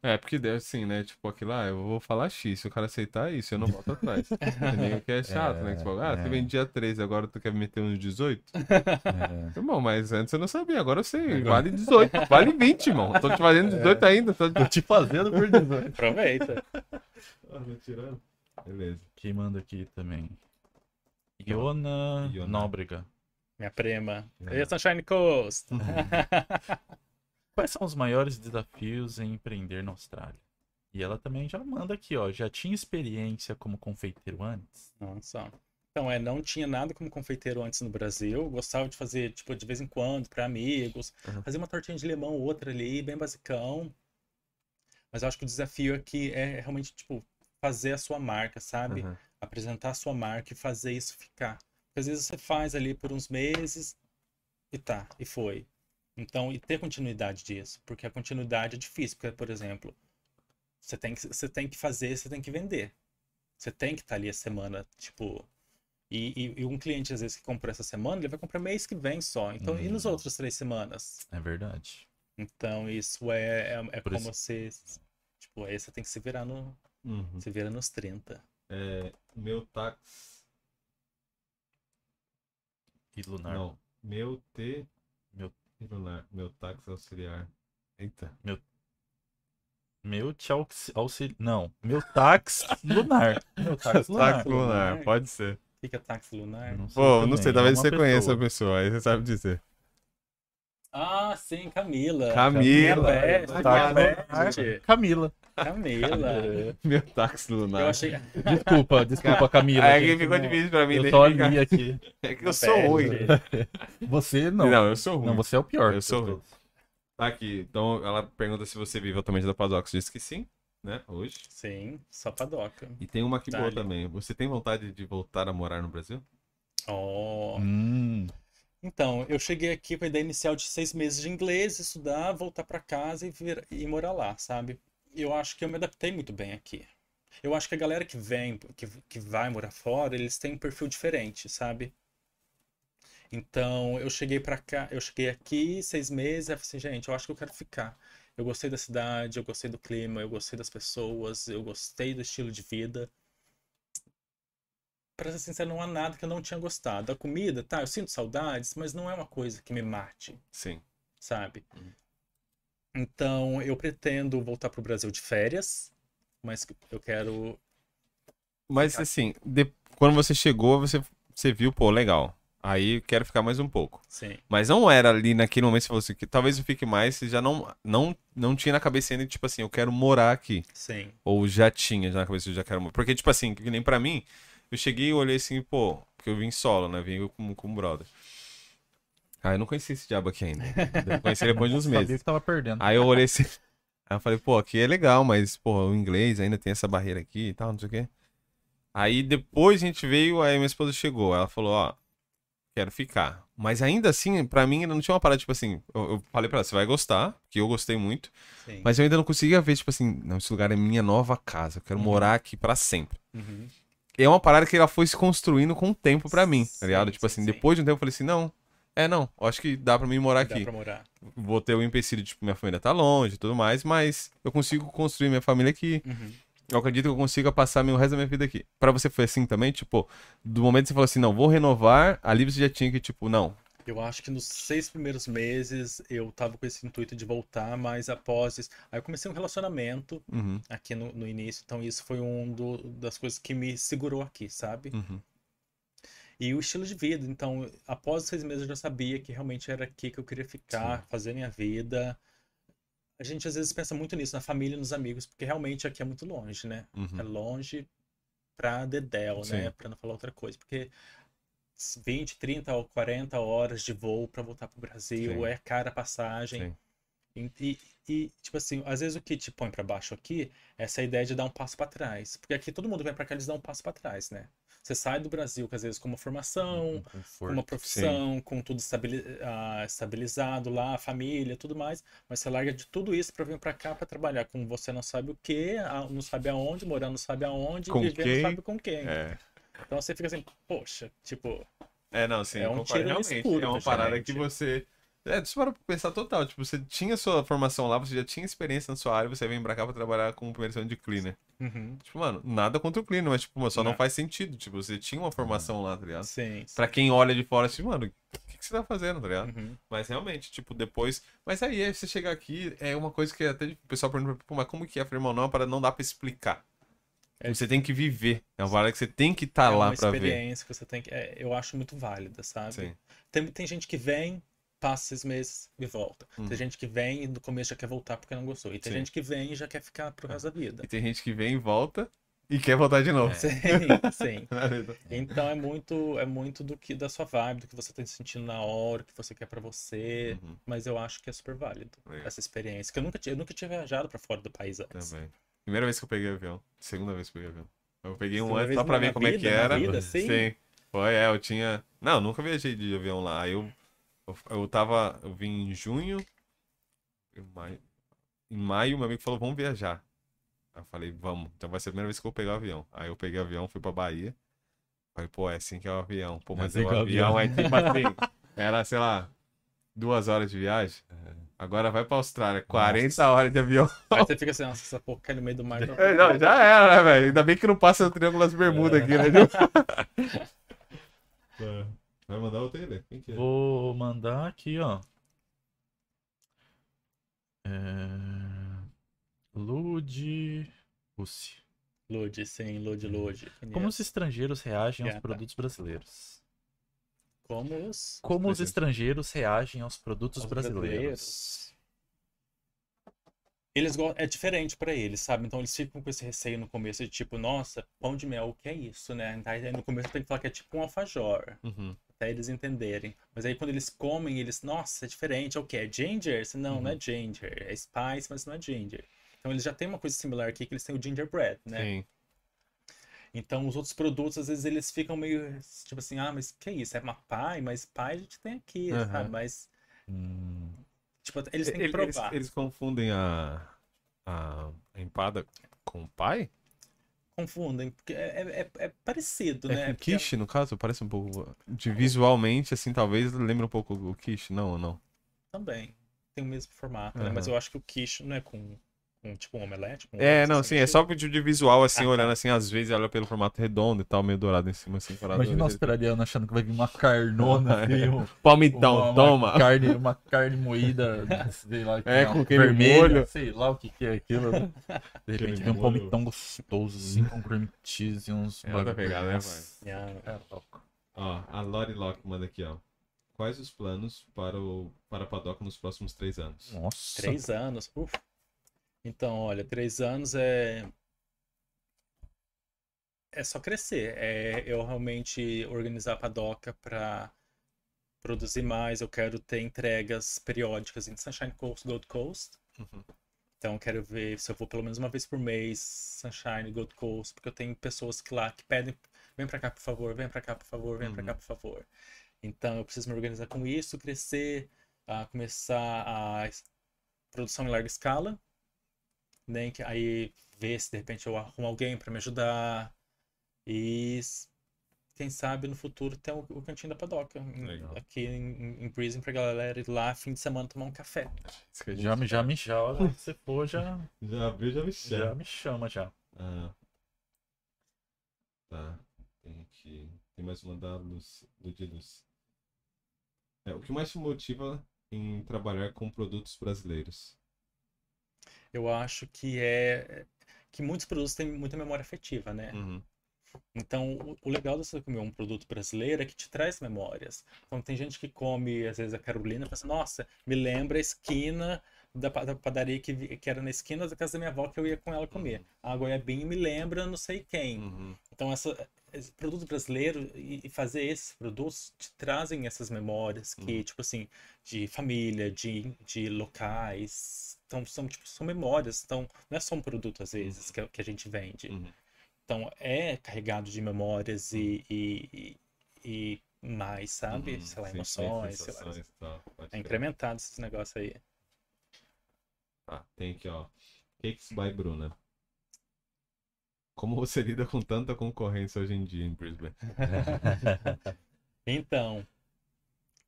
É, porque deve assim, né? Tipo, aquilo lá, eu vou falar X, se o cara aceitar isso, eu não volto atrás. Entendeu? Que é chato, né? Tipo, ah, é. você vendia 13, agora tu quer meter uns 18? É. Irmão, mas antes eu não sabia, agora eu sei. Vale 18, vale 20, irmão. Tô te fazendo 18 ainda. Tô... Tô te fazendo por 18. Aproveita. Ah, tô tirando. Beleza. Quem manda aqui também? Iona Iona. Nóbrega. Minha prima. É. E Sunshine Coast. Quais são os maiores desafios em empreender na Austrália? E ela também já manda aqui, ó. Já tinha experiência como confeiteiro antes? Nossa. Então, é, não tinha nada como confeiteiro antes no Brasil. Gostava de fazer, tipo, de vez em quando, para amigos. Uhum. Fazer uma tortinha de limão, outra ali, bem basicão. Mas eu acho que o desafio aqui é realmente, tipo, fazer a sua marca, sabe? Uhum. Apresentar a sua marca e fazer isso ficar. Porque às vezes você faz ali por uns meses e tá, e foi. Então, e ter continuidade disso. Porque a continuidade é difícil. Porque, por exemplo, você tem que, você tem que fazer, você tem que vender. Você tem que estar ali a semana, tipo. E, e- e um cliente, às vezes, que comprou essa semana, ele vai comprar mês que vem só. Então, e nos Uhum. outros três semanas? É verdade. Então, isso é, é, é como isso- você. Tipo, aí você tem que se virar no. Uhum. Se vira nos 30. É, meu táxi. E lunar. Não. Meu T. Meu- e lunar. Meu táxi auxiliar. Eita. Meu te aux- auxili... Não. Meu táxi lunar. Meu táxi lunar. Táxi lunar, lunar. pode ser. O que é táxi lunar? Não sei Pô, não sei, é talvez uma você conheça a pessoa. pessoa, aí você sabe dizer. Ah, sim, Camila. Camila. Minha lunar. best. Camila. Camila. Meu táxi lunar. Eu achei. Desculpa, desculpa, Camila. Aí gente, aqui ficou difícil pra mim Eu só identificar. li aqui. É que eu sou ruim. Você Não, não. eu sou ruim. Não, você é o pior. Eu sou ruim. Tá aqui. Então ela pergunta se você vive atualmente da Padox. Disse que sim, né? Hoje. Sim, só padoca. E tem uma aqui Tá boa ali. também. Você tem vontade de voltar a morar no Brasil? Oh. Hum, Então, eu cheguei aqui com a ideia inicial de seis meses de inglês, estudar, voltar pra casa e, vir, e morar lá, sabe? Eu acho que eu me adaptei muito bem aqui. Eu acho que a galera que vem, que, que vai morar fora, eles têm um perfil diferente, sabe? Então, eu cheguei pra cá, eu cheguei aqui seis meses, e falei assim, gente, eu acho que eu quero ficar. Eu gostei da cidade, eu gostei do clima, eu gostei das pessoas, eu gostei do estilo de vida. Pra ser sincero, não há nada que eu não tinha gostado. A comida, tá, eu sinto saudades, mas não é uma coisa que me mate, Sim. sabe? Uhum. Então, eu pretendo voltar pro Brasil de férias, mas eu quero. Mas assim, de- quando você chegou, você, você viu, pô, legal. Aí quero ficar mais um pouco. Sim, Mas não era ali naquele momento que você falou assim, que talvez eu fique mais, você já não, não, não tinha na cabeça ainda, tipo assim, eu quero morar aqui. sim, Ou já tinha já na cabeça, eu já quero morar. Porque, tipo assim, que nem pra mim, eu cheguei e olhei assim, pô, porque eu vim solo, né? Vim com, com um brother. Ah, eu não conhecia esse diabo aqui ainda. Eu conheci ele depois de uns sabia meses. que tava perdendo. Aí eu olhei assim. Aí eu falei, pô, aqui é legal, mas, pô, o inglês ainda tem essa barreira aqui e tal, não sei o quê. Aí depois a gente veio, aí minha esposa chegou. Ela falou, ó, quero ficar. Mas ainda assim, pra mim, ainda não tinha uma parada, tipo assim, eu, eu falei pra ela, você vai gostar, que eu gostei muito. sim. Mas eu ainda não conseguia ver, tipo assim, não, esse lugar é minha nova casa, eu quero Uhum. morar aqui pra sempre. Uhum. E é uma parada que ela foi se construindo com o tempo pra mim, tá ligado? Sim, Tipo sim, assim, sim. depois de um tempo eu falei assim, não, é não, eu acho que dá pra mim morar Dá aqui pra morar. vou ter o empecilho de, tipo, minha família tá longe e tudo mais, mas eu consigo construir minha família aqui. Uhum. Eu acredito que eu consiga passar meu resto da minha vida aqui. Pra você foi assim também? Tipo, do momento que você falou assim, não, vou renovar, ali você já tinha que, tipo, não. Eu acho que nos seis primeiros meses eu tava com esse intuito de voltar, mas após isso. Aí eu comecei um relacionamento Uhum, aqui no, no início, então isso foi um do- das coisas que me segurou aqui, sabe? uhum. E o estilo de vida, então, após seis meses eu já sabia que realmente era aqui que eu queria ficar, fazer minha vida. A gente às vezes pensa muito nisso, na família e nos amigos, porque realmente aqui é muito longe, né? uhum. É longe pra dedéu, né? Sim. Pra não falar outra coisa, porque 20, 30 ou 40 horas de voo pra voltar pro Brasil, Sim. é cara a passagem. Sim. E, e- e, tipo assim, às vezes o que te põe pra baixo aqui é essa ideia de dar um passo pra trás. Porque aqui todo mundo vem pra cá eles dão um passo pra trás, né? Você sai do Brasil, que às vezes com uma formação, com uma profissão, com tudo ah, estabilizado lá, família, tudo mais, mas você larga de tudo isso pra vir pra cá pra trabalhar com você não sabe o quê, a- não sabe aonde, morar não sabe aonde, Com viver quem? não sabe com quem. É. Então você fica assim, poxa, tipo, É, não, sim, É um concordo. tiro realmente. escuro, é uma pra parada que você. É, parar pra pensar total. Tipo, você tinha sua formação lá, você já tinha experiência na sua área, você vem pra cá pra trabalhar com primeiro de cleaner. uhum, Tipo, mano, nada contra o cleaner, mas, tipo, só não, Não. faz sentido. Tipo, você tinha uma formação lá, tá ligado? sim, Pra quem olha de fora, assim, mano, o que, que você tá fazendo, tá ligado? uhum, Mas realmente, tipo, depois. Mas aí, aí você chegar aqui, é uma coisa que até o pessoal pergunta, pô, mas como que é afirmar não? Para não dá pra explicar. É. Você tem que viver. É uma parada que você tem que estar é lá uma pra ver. experiência que você tem que, é, eu acho muito válida, sabe? Sim. Tem, tem gente que vem, passa seis meses e volta. Uhum. Tem gente que vem e no começo já quer voltar porque não gostou. E tem Sim. gente que vem e já quer ficar pro resto da vida. E tem gente que vem e volta e quer voltar de novo. Sim, sim. Então é muito, é muito do que da sua vibe, do que você tá sentindo na hora, o que você quer pra você. Uhum, Mas eu acho que é super válido Legal. essa experiência. Que eu nunca tinha, eu nunca tinha viajado pra fora do país antes. também. Primeira vez que eu peguei avião. Segunda vez que eu peguei avião. Eu peguei um antes só pra ver como é que vida, na era. vida, sim? Foi, é, eu tinha. Não, nunca viajei de avião lá. Aí eu, eu, eu tava. Eu vim em junho. Em maio, em maio, meu amigo falou, vamos viajar. Aí eu falei, vamos. Então vai ser a primeira vez que eu vou pegar o avião. Aí eu peguei o avião, fui pra Bahia. Falei, pô, é assim que é o avião. Pô, É mas assim o que é o avião avião. é tipo assim. Era, sei lá, duas horas de viagem. Agora vai pra Austrália, 40 horas de avião. Aí você fica assim, nossa, essa porra cai no meio do mar. É, não, já era, né, velho? Ainda bem que não passa o Triângulo das Bermudas aqui, né? Viu? Vai mandar ele? Quem que é? Vou mandar aqui, ó. É... Lud. Russi. Lude, sim, Lude, Lude. Como os estrangeiros reagem aos produtos brasileiros? Como os Como os estrangeiros reagem aos produtos Os brasileiros? brasileiros. Eles é diferente pra eles, sabe? Então eles ficam com esse receio no começo de tipo, nossa, pão de mel, o que é isso, né? Aí no começo tem que falar que é tipo um alfajor, Uhum. até eles entenderem. Mas aí quando eles comem, eles, nossa, é diferente, é o que? É ginger? Não, não é ginger. É spice, mas não é ginger. Então eles já têm uma coisa similar aqui, que eles têm o gingerbread, né? Sim. Então os outros produtos, às vezes, eles ficam meio, tipo assim, ah, mas que isso? É uma pie? Mas pie a gente tem aqui, Aham. sabe? Mas, Hum, tipo, eles têm que Ele- Eles, provar. eles confundem a, a a empada com o pai? confundem, porque é, é- é parecido, É né? com Porque quiche, no caso? Parece um pouco... De visualmente, assim, talvez lembra um pouco o quiche. Não, ou não? também tem o mesmo formato, né? Mas eu acho que o quiche não é com, com tipo um omelete. com É, não, assim, sim, é tipo- só de, de visual, assim, Ah, tá. olhando assim, às vezes olha pelo formato redondo e tal, meio dourado em cima, assim, parado. Imagina o australiano achando que vai vir uma carnona, assim, um- Palmitão, uma, toma! Uma carne, uma carne moída, sei lá, É, uma com aquele vermelha, molho. sei lá o que, que é aquilo. né? De repente Aquele vem um molho. palmitão gostoso, assim, com cream cheese e uns É outra bagulho. pegada, né, Nossa, Yeah. é louco. Ó, a Lori Locke manda aqui, ó. Quais os planos para, o, para a Padoca nos próximos três anos? Nossa. Três anos, uf. Então, olha, três anos é. É só crescer. É eu realmente organizar a padoca para produzir mais. Eu quero ter entregas periódicas em Sunshine Coast, Gold Coast. Uhum. Então, quero ver se eu vou pelo menos uma vez por mês Sunshine, Gold Coast, porque eu tenho pessoas que lá que pedem, vem pra cá, por favor, vem pra cá, por favor, vem pra Uhum. cá, por favor. Então, eu preciso me organizar com isso, crescer, a começar a produção em larga escala, né? que Aí ver se de repente eu arrumo alguém pra me ajudar e quem sabe no futuro ter o, o cantinho da padoca Legal. aqui em, em Prison pra galera ir lá fim de semana tomar um café. Já me, já me já, olha, se for, já, Já abriu, já me já chama. me chama já. Ah. Tá. Tem aqui. Tem mais uma da Luz, do de Luz. É, o que mais te motiva em trabalhar com produtos brasileiros? Eu acho que é que muitos produtos têm muita memória afetiva, né? Uhum. Então, o, legal de você comer um produto brasileiro é que te traz memórias. Então, tem gente que come, às vezes, a Carolina e fala assim, nossa, me lembra a esquina da, pa- da padaria que, que era na esquina da casa da minha avó que eu ia com ela comer. A goiabinha me lembra não sei quem. Uhum. Então, essa, esse produto brasileiro e, e fazer esses produtos te trazem essas memórias que, Uhum. tipo assim, de família, de, de locais. Então, são, tipo, são memórias. Então, não é só um produto, às vezes, que, que a gente vende. Uhum. Então, é carregado de memórias e, e, e, e mais, sabe? Uhum. Sei lá, emoções, sei lá. tal. Pode É incrementado esses negócios aí. Tá, tem aqui, ó. Cakes by Bruna. Como você lida com tanta concorrência hoje em dia em Brisbane? Então,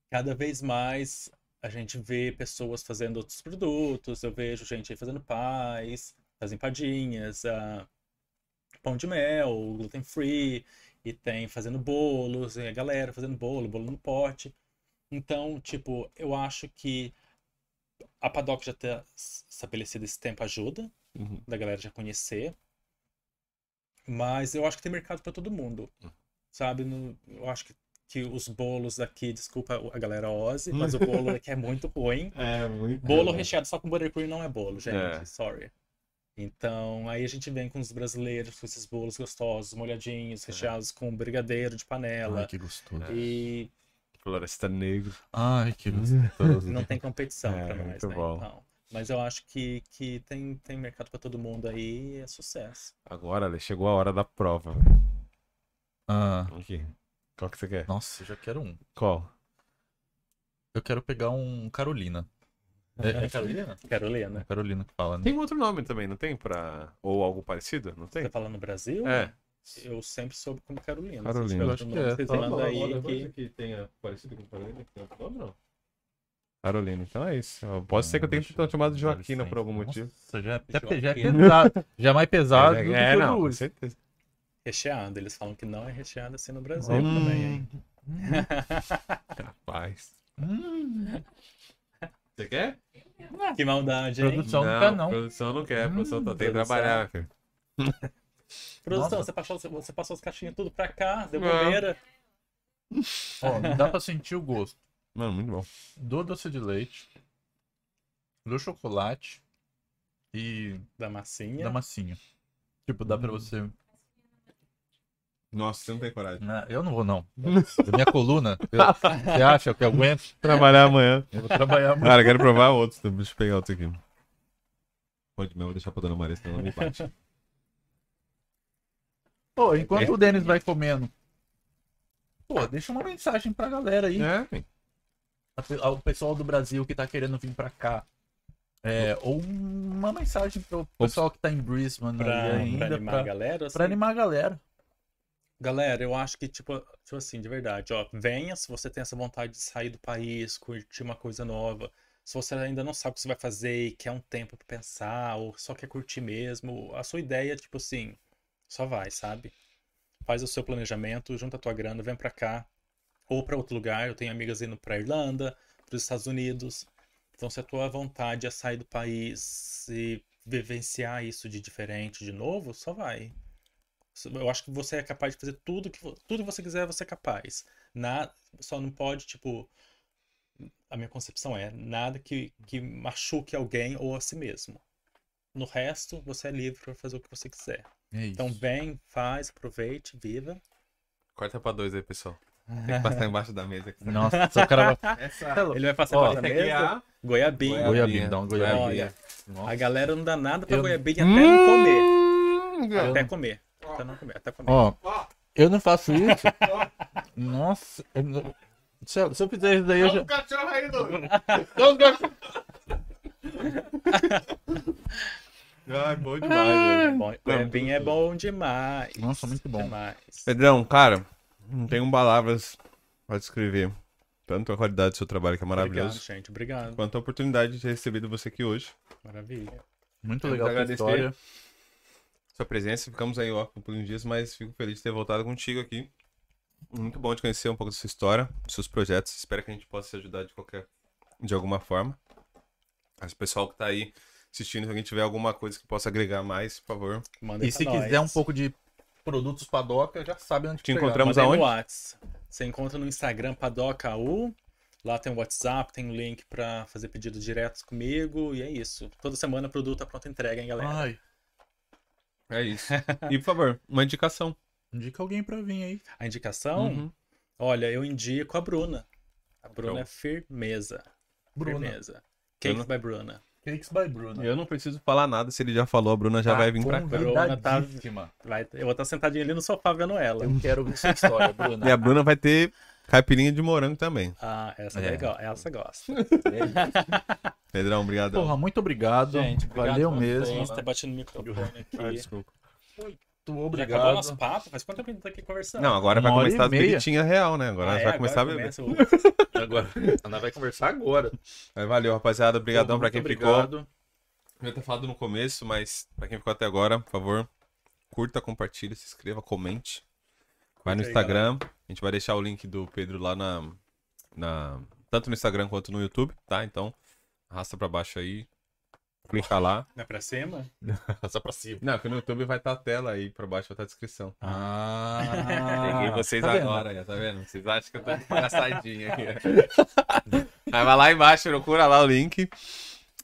cada vez mais a gente vê pessoas fazendo outros produtos. Eu vejo gente aí fazendo pais, as empadinhas, ah, pão de mel, gluten free, e tem fazendo bolos, e a galera fazendo bolo, bolo no pote. Então, tipo, eu acho que a Paddock já ter estabelecido esse tempo ajuda, Uhum. da galera já conhecer. Mas eu acho que tem mercado para todo mundo. Hum. Sabe? Eu acho que, que os bolos daqui, desculpa a galera Ozzy, mas o bolo daqui é muito ruim. É, muito. Bolo recheado só com buttercream não é bolo, gente. É. Sorry. Então, aí a gente vem com os brasileiros, com esses bolos gostosos, molhadinhos, recheados com brigadeiro de panela. Ai, que gostoso. E Floresta Negro. Ai, que gostoso. não tem competição É, pra nós, muito né? bom. Então, mas eu acho que, que tem, tem mercado pra todo mundo aí e é sucesso. Agora, Ale, chegou a hora da prova. velho. Ah, Aqui. Qual que você quer? nossa, eu já quero um. Qual? Eu quero pegar um Carolina. É, é Carolina? Carolina. É Carolina que fala, né? Tem um outro nome também, não tem? Pra... Ou algo parecido? Não tem? Você fala no Brasil? É. Eu sempre soube como Carolina. Carolina. Eu acho que é. Vocês Tá mandam aí que... que tenha parecido com Carolina, que tem outro nome, não? Carolina, então é isso. Pode ser que eu tenha Deixa tentado chamado de Joaquina por algum motivo. Nossa, já, é- até- já é pesado. Já é mais pesado do que é, o não, com Luiz. certeza. Recheado. Eles falam que não é recheado assim no Brasil Hum. também, hein? Capaz. Hum, Você quer? Que maldade, hein? Produção não quer, não. Produção não quer, produção tá, tem que trabalhar, filho. Produção, você passou, você passou as caixinhas tudo pra cá, deu Não. bobeira. ó, dá pra sentir o gosto Mano, muito bom. do doce de leite, do chocolate e Da massinha. da massinha. Tipo, dá pra você. Nossa, você não tem coragem. Ah, Eu não vou, não. Da minha coluna. eu- Você acha que eu aguento? Trabalhar amanhã. Eu vou trabalhar muito. Cara, quero provar outros. Deixa eu pegar outro aqui. Pode mesmo, vou deixar pra dona Maria, senão ela me bate. Pô, enquanto o Denis vai comendo. Pô, deixa uma mensagem pra galera aí. É, filho. Ao pessoal do Brasil que tá querendo vir pra cá. É, ou uma mensagem pro pessoal que tá em Brisbane Pra, aí pra ainda, animar pra, a galera. assim. pra animar a galera. Galera, eu acho que, tipo, tipo assim, de verdade, ó, venha se você tem essa vontade de sair do país, curtir uma coisa nova. Se você ainda não sabe o que você vai fazer e quer um tempo pra pensar, ou só quer curtir mesmo, a sua ideia, tipo assim, só vai, sabe? Faz o seu planejamento, junta a tua grana, vem pra cá, ou pra outro lugar. Eu tenho amigas indo pra Irlanda, pros Estados Unidos. Então, se a tua vontade é sair do país e vivenciar isso de diferente de novo, só vai. Eu acho que você é capaz de fazer tudo que, tudo que você quiser, você é capaz. Na, só não pode, tipo. A minha concepção é nada que, que machuque alguém ou a si mesmo. No resto, você é livre para fazer o que você quiser. É isso. Então, vem, faz, aproveite, viva. Corta pra dois aí, pessoal. Tem que passar embaixo da mesa aqui. Nossa, o cara vai. Essa. Ele vai passar aqui é mesa. a... Goiabinha. Goiabinha, dá um goiabinha. Olha, a galera não dá nada pra Eu- goiabinha até não comer. Hum, Até comer. Até não comer. Até comer. Ó, eu não faço isso. Nossa. eu não- Se eu, se eu fizer isso daí, eu já. cachorro aí, Douglas. Ai, bom demais. Bom, goiabinha é bom demais. Nossa, muito bom. Demais. Pedrão, cara, não tenho palavras pra descrever tanto a qualidade do seu trabalho, que é Obrigado, maravilhoso, gente. Obrigado. quanto a oportunidade de ter recebido você aqui hoje. Maravilha. Muito Quero legal a história. Sua presença, ficamos aí ó, por uns dias, mas fico feliz de ter voltado contigo aqui. Muito bom de conhecer um pouco da sua história, dos seus projetos. Espero que a gente possa te ajudar de qualquer, de alguma forma. Mas o pessoal que tá aí assistindo, se alguém tiver alguma coisa que possa agregar mais, por favor. Manda E se quiser um pouco de produtos padoca, já sabe onde Te pegar. encontramos Manda aí aonde? no Whats. Você encontra no Instagram PadocaU. Lá tem o WhatsApp, tem o link pra fazer pedidos diretos comigo. E é isso. Toda semana produto tá pronto entrega, hein, galera? Ai, É isso. E por favor, uma indicação. indica alguém pra vir aí. A indicação? Uhum. Olha, eu indico a Bruna. A Bruna Show. é firmeza. Bruna. Firmeza. Cakes Bruna. by Bruna. Cakes by Bruna. Eu não preciso falar nada, se ele já falou, a Bruna já Tá vai vir pra cá. convidadíssima. Vai, eu vou estar sentadinho ali no sofá vendo ela. Eu quero ver sua história, Bruna. E a Bruna vai ter caipirinha de morango também. Ah, essa é, É. legal. Essa gosta. Pedrão, obrigado. Porra, muito obrigado. Gente, obrigado Valeu mesmo. vocês por ter batido no microfone aqui. Ah, desculpa. Muito Já acabou obrigado. nosso papo? Faz quanto tempo que a gente tá aqui conversando? Não, agora vai Uma hora começar as meia. biritinhas real, né? Agora Ah, nós é? vai começar a beber. começa o- Agora, Ana vai conversar agora. Mas valeu, rapaziada. Obrigadão pra quem ficou. obrigado. Eu ia ter falado no começo, mas pra quem ficou até agora, por favor, curta, compartilha, se inscreva, comente. Vai no Instagram. A gente vai deixar o link do Pedro lá na, na. Tanto no Instagram quanto no YouTube, tá? Então, arrasta pra baixo aí. Clica lá. Não é pra cima? Só pra cima. Não, que no YouTube vai estar a tela aí, pra baixo vai estar a descrição. Ah, Peguei vocês tá agora, já, tá vendo? Vocês acham que eu tô de palhaçadinha aqui. Aí vai lá embaixo, procura lá o link.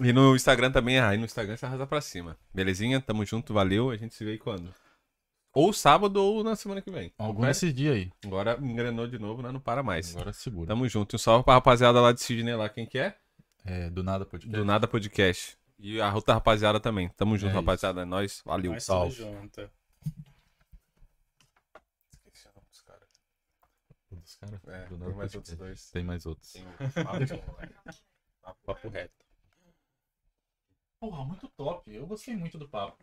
E no Instagram também, aí no Instagram você arrasa pra cima. Belezinha? Tamo junto, valeu. A gente se vê aí quando? Ou sábado ou na semana que vem. Algum desses dias aí. Agora engrenou de novo, né? Não para mais. Agora segura. Tamo junto. E um salve pra rapaziada lá de Sidney lá. Quem que é? É, do nada podcast. Do Nada Podcast. E a outra rapaziada também. Tamo junto, É rapaziada. É nóis. Valeu. Nós salve. junto. Dos caras. É, Do tem nada mais podcast. outros dois. Tem mais outros. Tem um papo, Papo reto. Porra, muito top. Eu gostei muito do papo.